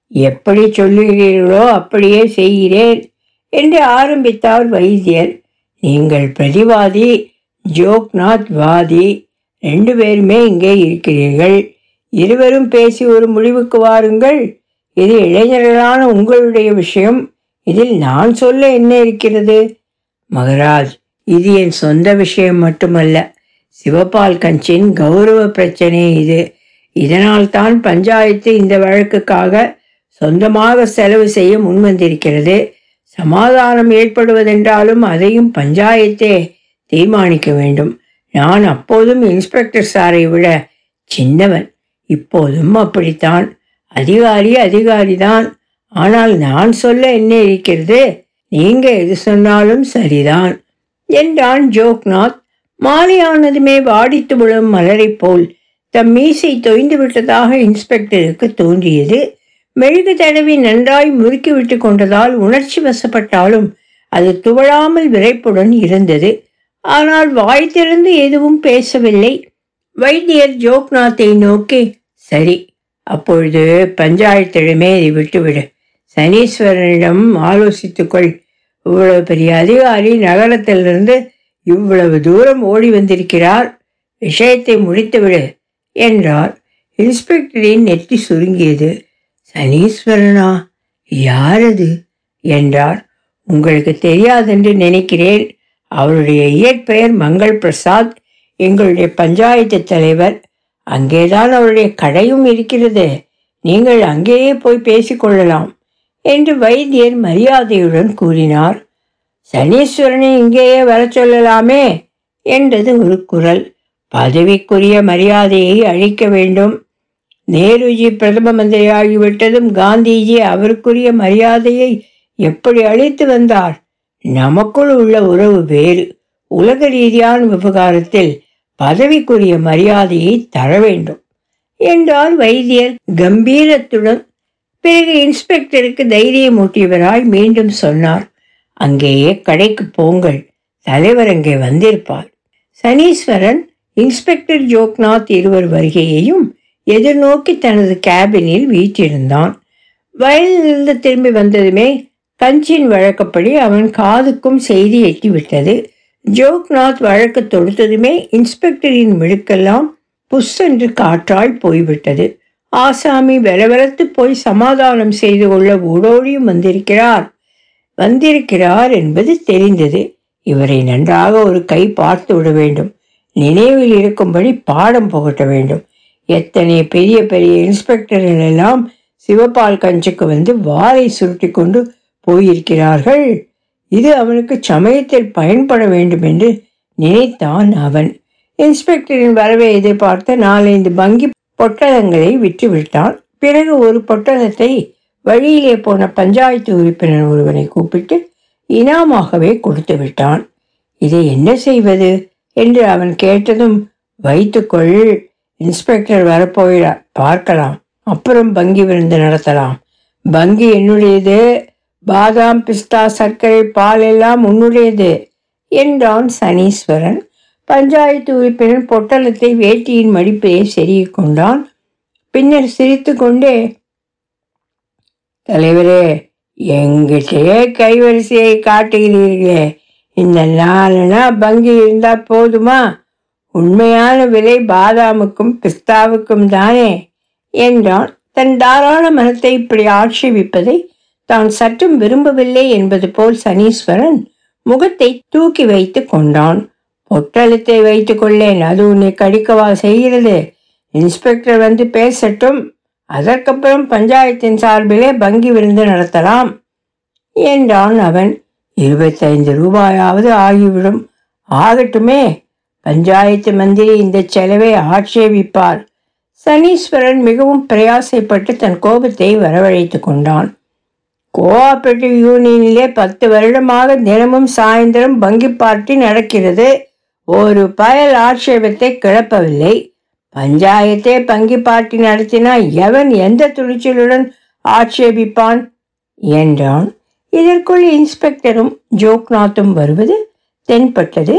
எப்படி சொல்லுகிறீர்களோ அப்படியே செய்கிறேன் என்று ஆரம்பித்தார் வைத்தியர். நீங்கள் பிரதிவாதி ஜோக்நாத் வாதி ரெண்டு பேருமே இங்கே இருக்கிறீர்கள். இருவரும் பேசி ஒரு முடிவுக்கு வாருங்கள். இது இளைஞர்களான உங்களுடைய விஷயம். இதில் நான் சொல்ல என்ன இருக்கிறது? மகராஜ் இது என் சொந்த விஷயம் மட்டுமல்ல. சிவபால் கஞ்சின் கௌரவ பிரச்சனை இது. இதனால் தான் பஞ்சாயத்து இந்த வழக்குக்காக சொந்தமாக செலவு செய்ய முன்வந்திருக்கிறது. சமாதானம் ஏற்படுவதென்றாலும் அதையும் பஞ்சாயத்தே தீர்மானிக்க வேண்டும். நான் அப்போதும் இன்ஸ்பெக்டர் சாரை விட சின்னவன். இப்போதும் அப்படித்தான். அதிகாரி அதிகாரி தான் ஆனால் நான் சொல்ல என்ன இருக்கிறது? நீங்க எது சொன்னாலும் சரிதான். என்றான் ஜோக்நாத். மாலையானதுமே வாடித்து விழும் மலரைப் போல். தம் மீசை தொய்ந்து விட்டதாக இன்ஸ்பெக்டருக்கு தோன்றியது. மெழுகு தடவி நன்றாய் முறுக்கி விட்டு கொண்டதால் உணர்ச்சி வசப்பட்டாலும் அது துவழாமல் விரைப்புடன் இருந்தது. ஆனால் வாய் திறந்து எதுவும் பேசவில்லை. வைத்தியர் ஜோக்நாத்தை நோக்கி சரி அப்பொழுது பஞ்சாயத்திடமே இதை விட்டுவிடு. சனீஸ்வரனிடம் ஆலோசித்துக்கொள். இவ்வளவு பெரிய அதிகாரி நகரத்திலிருந்து இவ்வளவு தூரம் ஓடி வந்திருக்கிறார். விஷயத்தை முடித்துவிடு என்றார். இன்ஸ்பெக்டரின் நெற்றி சுருங்கியது. சனீஸ்வரனா? யார் அது என்றார். உங்களுக்கு தெரியாதென்று நினைக்கிறேன். அவருடைய இயற்பெயர் மங்கள் பிரசாத் எங்களுடைய பஞ்சாயத்து தலைவர் அங்கேதான் அவருடைய கடையும் இருக்கிறது. நீங்கள் அங்கேயே போய் பேசிக்கொள்ளலாம் என்று வைத்தியர் மரியாதையுடன் கூறினார். சனீஸ்வரனை இங்கேயே வர சொல்லலாமே என்றது ஒரு குரல். பதவிக்குரிய மரியாதையை அழிக்க வேண்டும். நேருஜி பிரதம மந்திரியாகிவிட்டதும் காந்திஜி அவருக்குரிய மரியாதையை எப்படி அழித்து வந்தார்? நமக்குள் உள்ள உறவு வேறு. உலக ரீதியான விவகாரத்தில் பதவிக்குரிய மரியாதையை தர வேண்டும் என்றார் வைத்தியர் கம்பீரத்துடன் பிறகு இன்ஸ்பெக்டருக்கு தைரியமூட்டியவராய் மீண்டும் சொன்னார். அங்கேயே கடைக்கு போங்கள். தலைவர் அங்கே வந்திருப்பார். சனீஸ்வரன் இன்ஸ்பெக்டர் ஜோக்நாத் இருவர் வருகையையும் எதிர்நோக்கி தனது கேபினில் வீற்றிருந்தான். வயலிலிருந்து திரும்பி வந்ததுமே கஞ்சின் வழக்கப்படி அவன் காதுக்கும் செய்தி எட்டிவிட்டது. ஜோக்நாத் வழக்கு தொடுத்ததுமே இன்ஸ்பெக்டரின் மிடுக்கெல்லாம் புස්සென்று காற்றால் போய்விட்டது. ஆசாமி வெலவெலத்து போய் சமாதானம் செய்து கொள்ள ஓடோடியும் வந்திருக்கிறார். வந்திருக்கிறார் என்பது தெரிந்தது. இவரை நன்றாக ஒரு கை பார்த்து விட வேண்டும். நினைவில் இருக்கும்படி பாடம் புகட்ட வேண்டும். எத்தனை பெரிய பெரிய இன்ஸ்பெக்டர்கள் எல்லாம் சிவபால் கஞ்சுக்கு வந்து வாரை சுருட்டி கொண்டு போயிருக்கிறார்கள். இது அவனுக்கு சமயத்தில் பயன்பட வேண்டும் என்று நினைத்தான் அவன். இன்ஸ்பெக்டரின் வரவை எதிர்பார்த்த நாலைந்து வங்கி பொட்டலங்களை விட்டுவிட்டான் பிறகு ஒரு பொட்டலத்தை வழியிலே போன பஞ்சாயத்து உறுப்பினர் ஒருவனை கூப்பிட்டு இனாமாகவே கொடுத்து விட்டான். இதை என்ன செய்வது? என்று அவன் கேட்டதும் வைத்துக்கொள் இன்ஸ்பெக்டர் வரப்போகிறார் பார்க்கலாம். அப்புறம் பங்கி விருந்து நடத்தலாம். பங்கி என்னுடையது? பாதாம் பிஸ்தா சர்க்கரை பால் எல்லாம் உன்னுடையது என்றான் சனீஸ்வரன். பஞ்சாயத்து உறுப்பினர் பொட்டலத்தை வேட்டியின் மடிப்பையை செருகிக் கொண்டான். பின்னர் சிரித்து கொண்டே தலைவரே எங்கிட்டே கைவரிசையை காட்டுகிறீர்களே. இந்த நாலுனா பங்கி இருந்தால் போதுமா? உண்மையான விலை பாதாமுக்கும் பிஸ்தாவுக்கும் தானே என்றான். தன் தாராள மனத்தை இப்படி ஆட்சேபிப்பதை தான் சற்றும் விரும்பவில்லை என்பது போல் சனீஸ்வரன் முகத்தை தூக்கி வைத்து கொண்டான். பொட்டலத்தை வைத்துக் கொள்ளேன். அது உன்னை கடிக்கவா செய்கிறது? இன்ஸ்பெக்டர் வந்து பேசட்டும். அதற்கப்புறம் பஞ்சாயத்தின் சார்பிலே பங்கி விருந்து நடத்தலாம் என்றான் அவன். இருபத்தைந்து ரூபாயாவது ஆகிவிடும். ஆகட்டுமே. பஞ்சாயத்து மந்திரி இந்த செலவை ஆட்சேபிப்பார். சனீஸ்வரன் மிகவும் பிரயாசைப்பட்டு தன் கோபத்தை வரவழைத்து கொண்டான். கோஆபரேட்டிவ் யூனியனிலே பத்து வருடமாக தினமும் சாயந்தரம் பங்கி பார்ட்டி நடக்கிறது. ஒரு பயல் ஆட்சேபத்தை கிளப்பவில்லை. பஞ்சாயத்தே பங்கி பார்ட்டி நடத்தினா எவன் எந்த துணிச்சலுடன் ஆட்சேபிப்பான் என்றான். இதற்குள் இன்ஸ்பெக்டரும் ஜோக்நாத்தும் வருவது தென்பட்டது.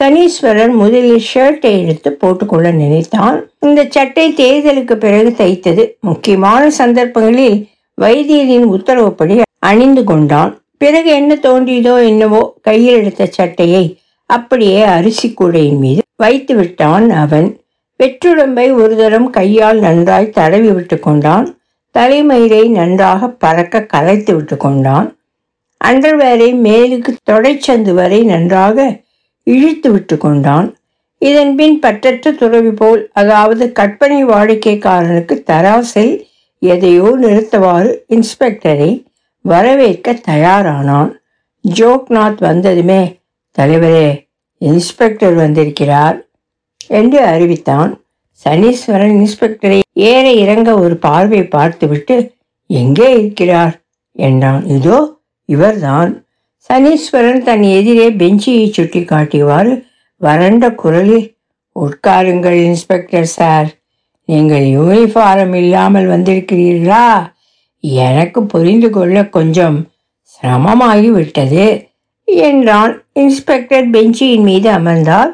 சனீஸ்வரன் முதலில் ஷர்ட்டை எடுத்து போட்டுக்கொள்ள நினைத்தான். இந்த சட்டை தேர்தலுக்கு பிறகு தைத்தது. முக்கியமான சந்தர்ப்பங்களில் வைத்தியரின் உத்தரவுப்படி அணிந்து கொண்டான். பிறகு என்ன தோன்றியதோ என்னவோ கையில் எடுத்த சட்டையை அப்படியே அரிசி கூடையின் மீது வைத்து விட்டான் அவன். வெற்றுடம்பை ஒரு தரம் கையால் நன்றாய் தடவி விட்டு கொண்டான். தலைமயிரை நன்றாக பறக்க கலைத்து விட்டு கொண்டான். அண்டர்வேரை மேலுக்கு தொடைச்சந்து வரை நன்றாக இழுத்து விட்டு கொண்டான். இதன் பின் பற்றற்ற துறவி போல் அதாவது கற்பனை வாடிக்கைக்காரனுக்கு தராசில் எதையோ நிறுத்தவாறு இன்ஸ்பெக்டரை வரவேற்க தயாரானான். ஜோக்நாத் வந்ததுமே தலைவரே இன்ஸ்பெக்டர் வந்திருக்கிறார் என்று அறிவித்தான். சனீஸ்வரன் இன்ஸ்பெக்டரை ஏற இறங்க ஒரு பார்வை பார்த்துவிட்டு எங்கே இருக்கிறார்? என்றான். இதோ இவர்தான். சனீஸ்வரன் தன் எதிரே பெஞ்சியை சுட்டி காட்டியவாறு வறண்ட குரலில் உட்காருங்கள் இன்ஸ்பெக்டர் சார். நீங்கள் யூனிஃபாரம் இல்லாமல் வந்திருக்கிறீர்களா? எனக்கு புரிந்து கொள்ள கொஞ்சம் சிரமமாகிவிட்டது என்றான் இன்ஸ்பெக்டர் பெஞ்சியின் மீது அமர்ந்தார்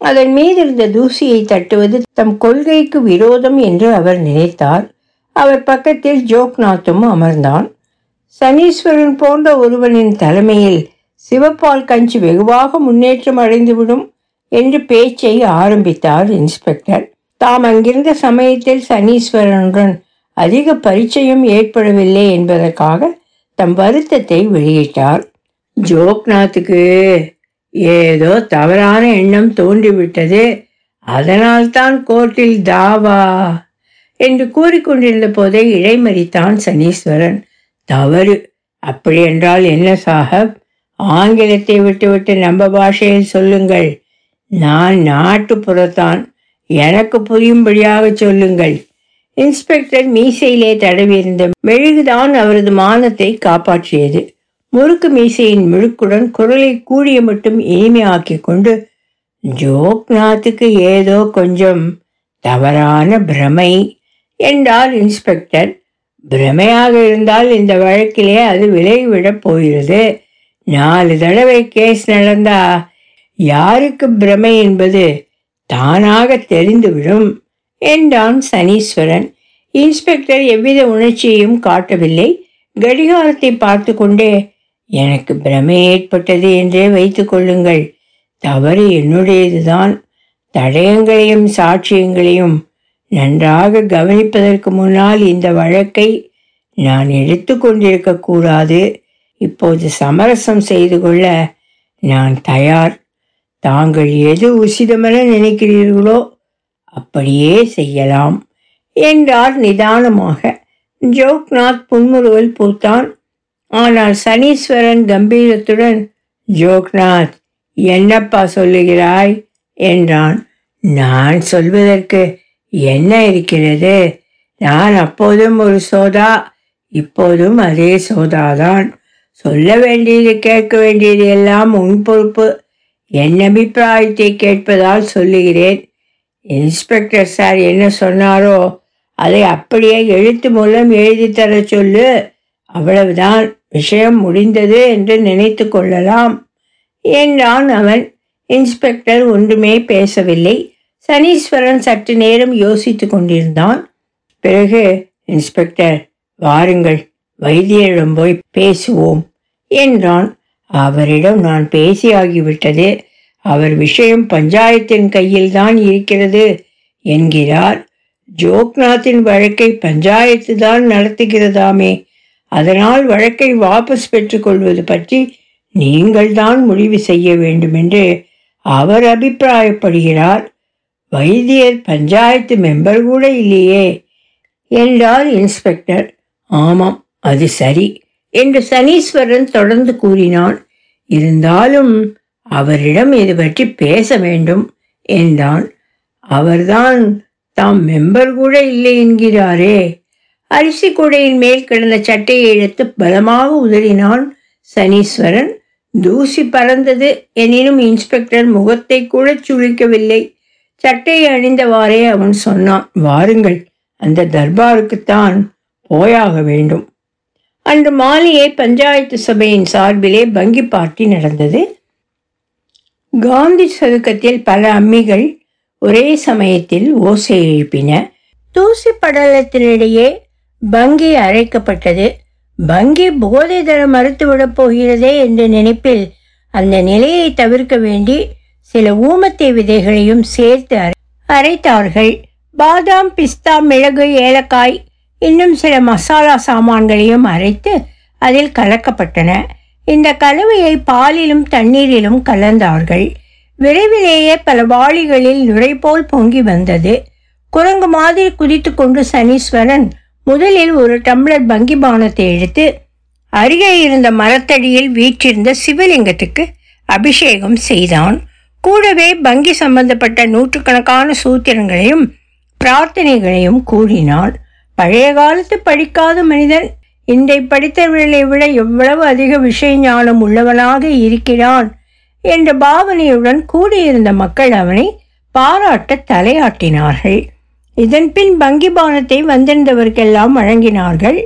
அதன் மீது இருந்த தூசியை தட்டுவது தம் கொள்கைக்கு விரோதம் என்று அவர் நினைத்தார். அவர் பக்கத்தில் ஜோக்நாத்தும் அமர்ந்தான். சனீஸ்வரன் போன்ற ஒருவனின் தலைமையில் சிவப்பால் கஞ்சி வெகுவாக முன்னேற்றம் அடைந்துவிடும் என்று பேச்சை ஆரம்பித்தார் இன்ஸ்பெக்டர். தாம் அங்கிருந்த சமயத்தில் சனீஸ்வரனுடன் அதிக பரிச்சயம் ஏற்படவில்லை என்பதற்காக தம் வருத்தத்தை வெளியிட்டார். ஜோக்நாத்துக்கு ஏதோ தவறான எண்ணம் தோன்றிவிட்டது. அதனால்தான் கோர்ட்டில் தாவா என்று கூறிக்கொண்டிருந்த போதே இடைமறித்தான் சனீஸ்வரன். தவறு. அப்படி என்றால் என்ன சாஹப்? ஆங்கிலத்தை விட்டுவிட்டு நம்ம பாஷையில் சொல்லுங்கள். நான் நாட்டுப்புறத்தான். எனக்கு புரியும்படியாக சொல்லுங்கள். இன்ஸ்பெக்டர் மீசையிலே தடவியிருந்த மெழுகுதான் அவரது மானத்தை காப்பாற்றியது. முறுக்கு மீசையின் முழுக்குடன் குரலை கூடிய மட்டும் இனிமையாக்கிக் கொண்டு ஜோக்நாத்துக்கு ஏதோ கொஞ்சம் தவறான பிரமை என்றார் இன்ஸ்பெக்டர். பிரமையாக இருந்தால் இந்த வழக்கிலே அது விலகிவிடப் போகிறது. நாலு தடவை கேஸ் நடந்தா யாருக்கு பிரமை என்பது? தானாக தெரிந்துவிடும் என்றான் சனீஸ்வரன். இன்ஸ்பெக்டர் எவ்வித உணர்ச்சியையும் காட்டவில்லை. கடிகாரத்தை பார்த்து கொண்டே எனக்கு பிரமை ஏற்பட்டது என்றே வைத்துக் கொள்ளுங்கள். தவறு என்னுடையதுதான். தடயங்களையும் சாட்சியங்களையும் நன்றாக கவனிப்பதற்கு முன்னால் இந்த வழக்கை நான் எடுத்துக்கொண்டிருக்கக்கூடாது இப்போது சமரசம் செய்து கொள்ள நான் தயார். தாங்கள் எது உசிதமென நினைக்கிறீர்களோ அப்படியே செய்யலாம் என்றார் நிதானமாக. ஜோக்நாத் புன்முறுவல் பூத்தான். ஆனால் சனீஸ்வரன் கம்பீரத்துடன் ஜோக்நாத் என்னப்பா சொல்லுகிறாய்? என்றான். நான் சொல்வதற்கு என்ன இருக்கிறது? நான் அப்போதும் ஒரு சோதா இப்போதும் அதே சோதாதான். சொல்ல வேண்டியது கேட்க வேண்டியது எல்லாம் உன் பொறுப்பு. என் அபிப்பிராயத்தை கேட்பதால் சொல்லுகிறேன். இன்ஸ்பெக்டர் சார் என்ன சொன்னாரோ அதை அப்படியே எழுத்து மூலம் எழுதி தர சொல்லு. அவ்வளவுதான். விஷயம் முடிந்தது என்று நினைத்து கொள்ளலாம். என்றான் அவன்? இன்ஸ்பெக்டர் ஒன்றுமே பேசவில்லை. சனீஸ்வரன் சற்று நேரம் யோசித்து கொண்டிருந்தான். பிறகு இன்ஸ்பெக்டர் வாருங்கள். வைத்தியரிடம் போய் பேசுவோம் என்றான். அவரிடம் நான் பேசியாகிவிட்டது. அவர் விஷயம் பஞ்சாயத்தின் கையில்தான் இருக்கிறது என்கிறார். ஜோக்நாத்தின் வழக்கை பஞ்சாயத்து தான் நடத்துகிறதாமே. அதனால் வழக்கை வாபஸ் பெற்றுக்கொள்வது பற்றி நீங்கள் தான் முடிவு செய்ய வேண்டுமென்று அவர் அபிப்பிராயப்படுகிறார். வைத்தியர் பஞ்சாயத்து மெம்பர் கூட இல்லையே என்றார் இன்ஸ்பெக்டர். ஆமாம் அது சரி. என்று சனீஸ்வரன் தொடர்ந்து கூறினான். இருந்தாலும் அவரிடம் இது பற்றி பேச வேண்டும் என்றான். அவர்தான் தாம் மெம்பர் கூட இல்லை என்கிறாரே. அரிசி கூடையின் மேல் கிடந்த சட்டையை எடுத்து பலமாக உதறினான் சனீஸ்வரன். தூசி பறந்தது எனினும் இன்ஸ்பெக்டர் முகத்தை கூட சுழிக்கவில்லை சட்டையை அணிந்தவாறே அவன் சொன்னான். வாருங்கள் அந்த தர்பாருக்குத்தான் போயாக வேண்டும். அன்று மாலையே பஞ்சாயத்து சபையின் சார்பிலே பங்கி பார்ட்டி நடந்தது. காந்தி சதுக்கத்தில் பல அம்மிகள் ஒரே சமயத்தில் ஓசை எழுப்பின. தூசி படலத்தினிடையே பங்கி அரைக்கப்பட்டது. பங்கி போதை தர மறுத்துவிடப் போகிறதே என்ற நினைப்பில் அந்த நிலையை தவிர்க்க வேண்டி சில ஊமத்தை விதைகளையும் சேர்த்து அரை- அரைத்தார்கள். பாதாம் பிஸ்தா மிளகு ஏலக்காய் இன்னும் சில மசாலா சாமான்களையும் அரைத்து அதில் கலக்கப்பட்டன. இந்த கலவையை பாலிலும் தண்ணீரிலும் கலந்தார்கள். விரைவிலேயே பல வாளிகளில் நுரை போல் பொங்கி வந்தது. குரங்கு மாதிரி குதித்து கொண்டு சனீஸ்வரன் முதலில் ஒரு டம்ளர் பங்கி பானத்தை எடுத்து அருகே இருந்த மரத்தடியில் வீற்றிருந்த சிவலிங்கத்துக்கு அபிஷேகம் செய்தான். கூடவே பங்கி சம்பந்தப்பட்ட நூற்றுக்கணக்கான சூத்திரங்களையும் பிரார்த்தனைகளையும் கூறினான் பழைய காலத்து படிக்காத மனிதன் இன்றை படித்தவர்களை விட எவ்வளவு அதிக விஷய ஞானம் உள்ளவனாக இருக்கிறான் என்ற பாவனையுடன் கூடியிருந்த மக்கள் அவனை பாராட்ட தலையாட்டினார்கள். இதன் பின் பானத்தை வந்திருந்தவர்க்கெல்லாம் வழங்கினார்கள்.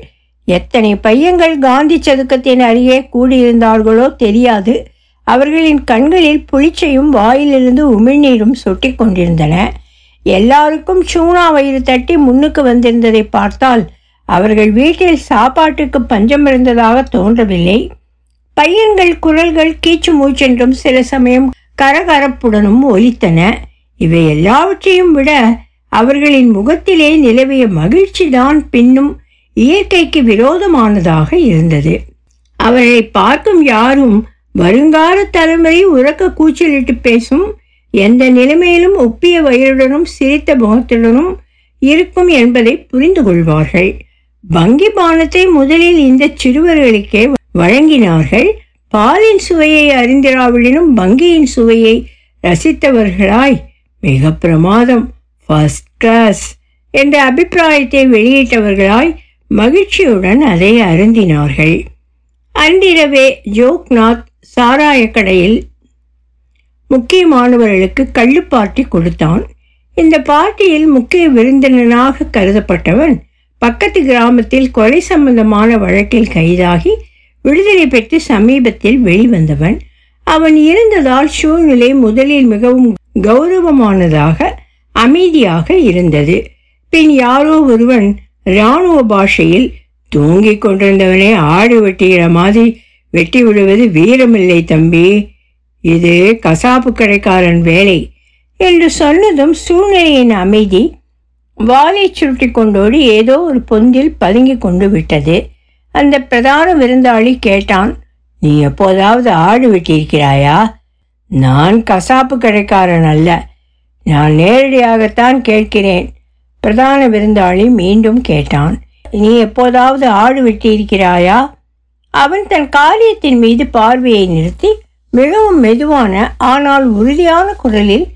எத்தனை பையங்கள் காந்தி சதுக்கத்தின் அருகே கூடியிருந்தார்களோ தெரியாது. அவர்களின் கண்களில் புளிச்சையும் வாயிலிருந்து உமிழ்நீரும் சொட்டி கொண்டிருந்தன. எல்லாருக்கும் சூனா வயிறு தட்டி முன்னுக்கு வந்திருந்ததை பார்த்தால் அவர்கள் வீட்டில் சாப்பாட்டுக்கு பஞ்சம் இருந்ததாக தோன்றவில்லை. பையன்கள் குரல்கள் கீச்சு மூச்சென்றும் சில சமயம் கரகரப்புடனும் ஒலித்தன. இவை எல்லாவற்றையும் விட அவர்களின் முகத்திலே நிலவிய மகிழ்ச்சிதான் பின்னும் இயற்கைக்கு விரோதமானதாக இருந்தது. அவர்களை பார்க்கும் யாரும் வருங்கால தலைமுறை உறக்க கூச்சலிட்டு பேசும் எந்த நிலைமையிலும் ஒப்பிய வயலுடனும் சிரித்த முகத்துடனும் இருக்கும் என்பதை புரிந்து கொள்வார்கள். வங்கி பானத்தை முதலில் இந்த சிறுவர்களுக்கே வழங்கினார்கள். பாலின் சுவையை அறிந்திராவிடனும் வங்கியின் சுவையை ரசித்தவர்களாய் மிக பிரமாதம் ஃபர்ஸ்ட் கிளாஸ் என்ற அபிப்பிராயத்தை வெளியிட்டவர்களாய் மகிழ்ச்சியுடன் அதை அருந்தினார்கள். அன்றிரவே ஜோக்நாத் சாராய கடையில் முக்கியமானவர்களுக்கு கள்ளு பார்ட்டி கொடுத்தான். இந்த பார்ட்டியில் முக்கிய விருந்தினனாக கருதப்பட்டவன் பக்கத்து கிராமத்தில் கொலை சம்பந்தமான வழக்கில் கைதாகி விடுதலை பெற்று சமீபத்தில் வெளிவந்தவன். அவன் இருந்ததால் சூழ்நிலை முதலில் மிகவும் கௌரவமானதாக அமைதியாக இருந்தது. பின் யாரோ ஒருவன் இராணுவ பாஷையில் தூங்கிக் கொண்டிருந்தவனை ஆடு வெட்டுகிற மாதிரி வெட்டி விடுவது வீரமில்லை தம்பி. இது கசாப்பு கடைக்காரன் வேலை என்று சொன்னதும் சூழ்நிலையின் அமைதி வாலை சுருட்டி கொண்டோடு ஏதோ ஒரு பொந்தில் பதுங்கி கொண்டு விட்டது. அந்த பிரதான விருந்தாளி கேட்டான் நீ எப்போதாவது ஆடு வெட்டியிருக்கிறாயா? நான் கசாப்பு கடைக்காரன் அல்ல. நான் நேரடியாகத்தான் கேட்கிறேன். பிரதான விருந்தாளி மீண்டும் கேட்டான் நீ எப்போதாவது ஆடு வெட்டியிருக்கிறாயா? அவன் தன் காரியத்தின் மீது பார்வையை நிறுத்தி மிகவும் மெதுவான ஆனால் உறுதியான குரலில்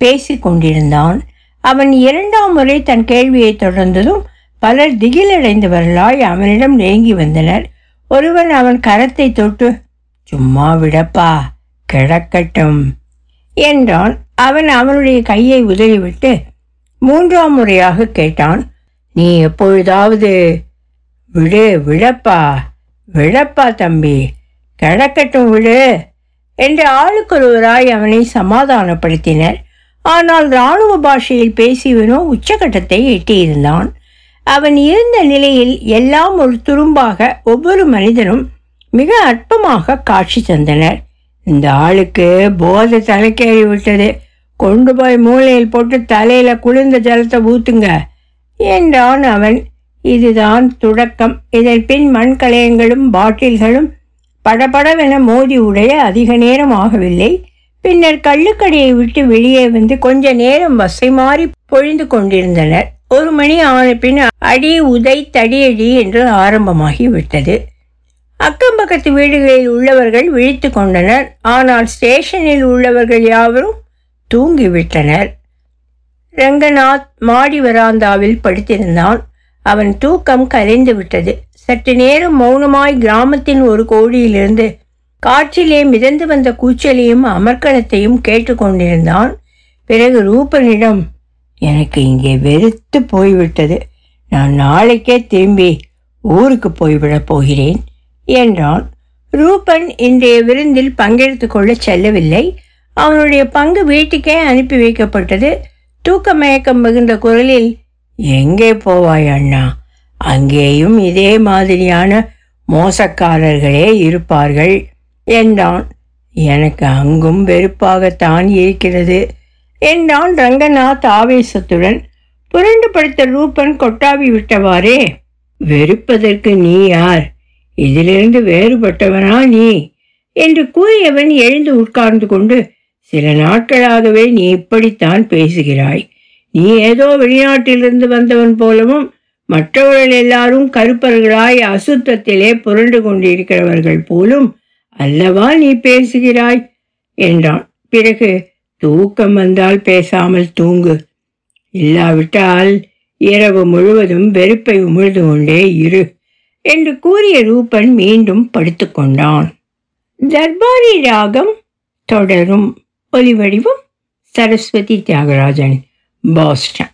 பேசிக் கொண்டிருந்தான். அவன் இரண்டாம் முறை தன் கேள்வியை தொடர்ந்ததும் பலர் திகிலடைந்தவர்களாய் அவனிடம் நெருங்கி வந்தனர். ஒருவன் அவன் கரத்தை தொட்டு சும்மா விடப்பா கிடக்கட்டும் என்றான். அவன் அவனுடைய கையை உதறிவிட்டு மூன்றாம் முறையாக கேட்டான். நீ எப்பொழுதாவது விடு விடப்பா விடப்பா தம்பி கிடக்கட்டும் விடு என்று ஆளுக்கொருவராய் அவனை சமாதானப்படுத்தினர். ஆனால் இராணுவ பாஷையில் பேசியவனோ உச்சகட்டத்தை எட்டியிருந்தான். அவன் இருந்த நிலையில் எல்லாம் ஒரு துரும்பாக ஒவ்வொரு மனிதனும் மிக அற்பமாக காட்சி தந்தனர். இந்த ஆளுக்கு போதை தலைக்கேறி விட்டது. கொண்டு போய் மூளையில் போட்டு தலையில குளிர்ந்த ஜலத்தை ஊத்துங்க என்றான் அவன். இதுதான் தொடக்கம். இதன் பின் மண் கலையங்களும் பாட்டில்களும் படபடவென மோதி உடைய அதிக நேரம் ஆகவில்லை. பின்னர் கள்ளுக்கடையை விட்டு வெளியே வந்து கொஞ்ச நேரம் வசை மாறி பொழிந்து கொண்டிருந்தனர். ஒரு மணி ஆன பின் அடி உதை தடியடி என்று ஆரம்பமாகி விட்டது. அக்கம் பக்கத்து வீடுகளில் உள்ளவர்கள் விழித்து கொண்டனர். ஆனால் ஸ்டேஷனில் உள்ளவர்கள் யாவரும் தூங்கிவிட்டனர் ரங்கநாத் மாடி வராந்தாவில் படுத்திருந்தான். அவன் தூக்கம் கலைந்து விட்டது. சற்று நேரம் மௌனமாய் கிராமத்தின் ஒரு கோடியிலிருந்து காற்றிலே மிதந்து வந்த கூச்சலையும் அமர்க்களத்தையும் கேட்டுக்கொண்டிருந்தான் பிறகு ரூபனிடம் எனக்கு இங்கே வெறுத்து போய்விட்டது. நான் நாளைக்கே திரும்பி ஊருக்கு போய்விடப் போகிறேன் என்றான். ரூபன் இன்றைய விருந்தில் பங்கெடுத்து கொள்ள செல்லவில்லை. அவனுடைய பங்கு வீட்டுக்கே அனுப்பி வைக்கப்பட்டது. தூக்க மயக்கம் மிகுந்த குரலில் எங்கே போவாய் அண்ணா? அங்கேயும் இதே மாதிரியான மோசக்காரர்களே இருப்பார்கள் என்றான். எனக்கு அங்கும் வெறுப்பாகத்தான் இருக்கிறது என்றான் ரங்கநாத் ஆவேசத்துடன். புரண்டு படுத்த ரூபன் கொட்டாவி விட்டவாறே வெறுப்பதற்கு நீ யார்? இதிலிருந்து வேறுபட்டவனா நீ? என்று கூறியவன் எழுந்து உட்கார்ந்து கொண்டு சில நாட்களாகவே நீ இப்படித்தான் பேசுகிறாய். நீ ஏதோ வெளிநாட்டிலிருந்து வந்தவன் போலவும் மற்றவர்கள் எல்லாரும் கருப்பர்களாய் அசுத்தத்திலே புரண்டு கொண்டிருக்கிறவர்கள் போலும் அல்லவா நீ பேசுகிறாய்? என்றான். பிறகு தூக்கம் வந்தால் பேசாமல் தூங்கு. இல்லாவிட்டால் இரவு முழுவதும் வெறுப்பை உமிழ்ந்து கொண்டே இரு என்று கூறிய ரூபன் மீண்டும் படுத்துக்கொண்டான் தர்பாரி ராகம் தொடரும். ஒலிவடிவும் சரஸ்வதி தியாகராஜன் பாஸ்டன்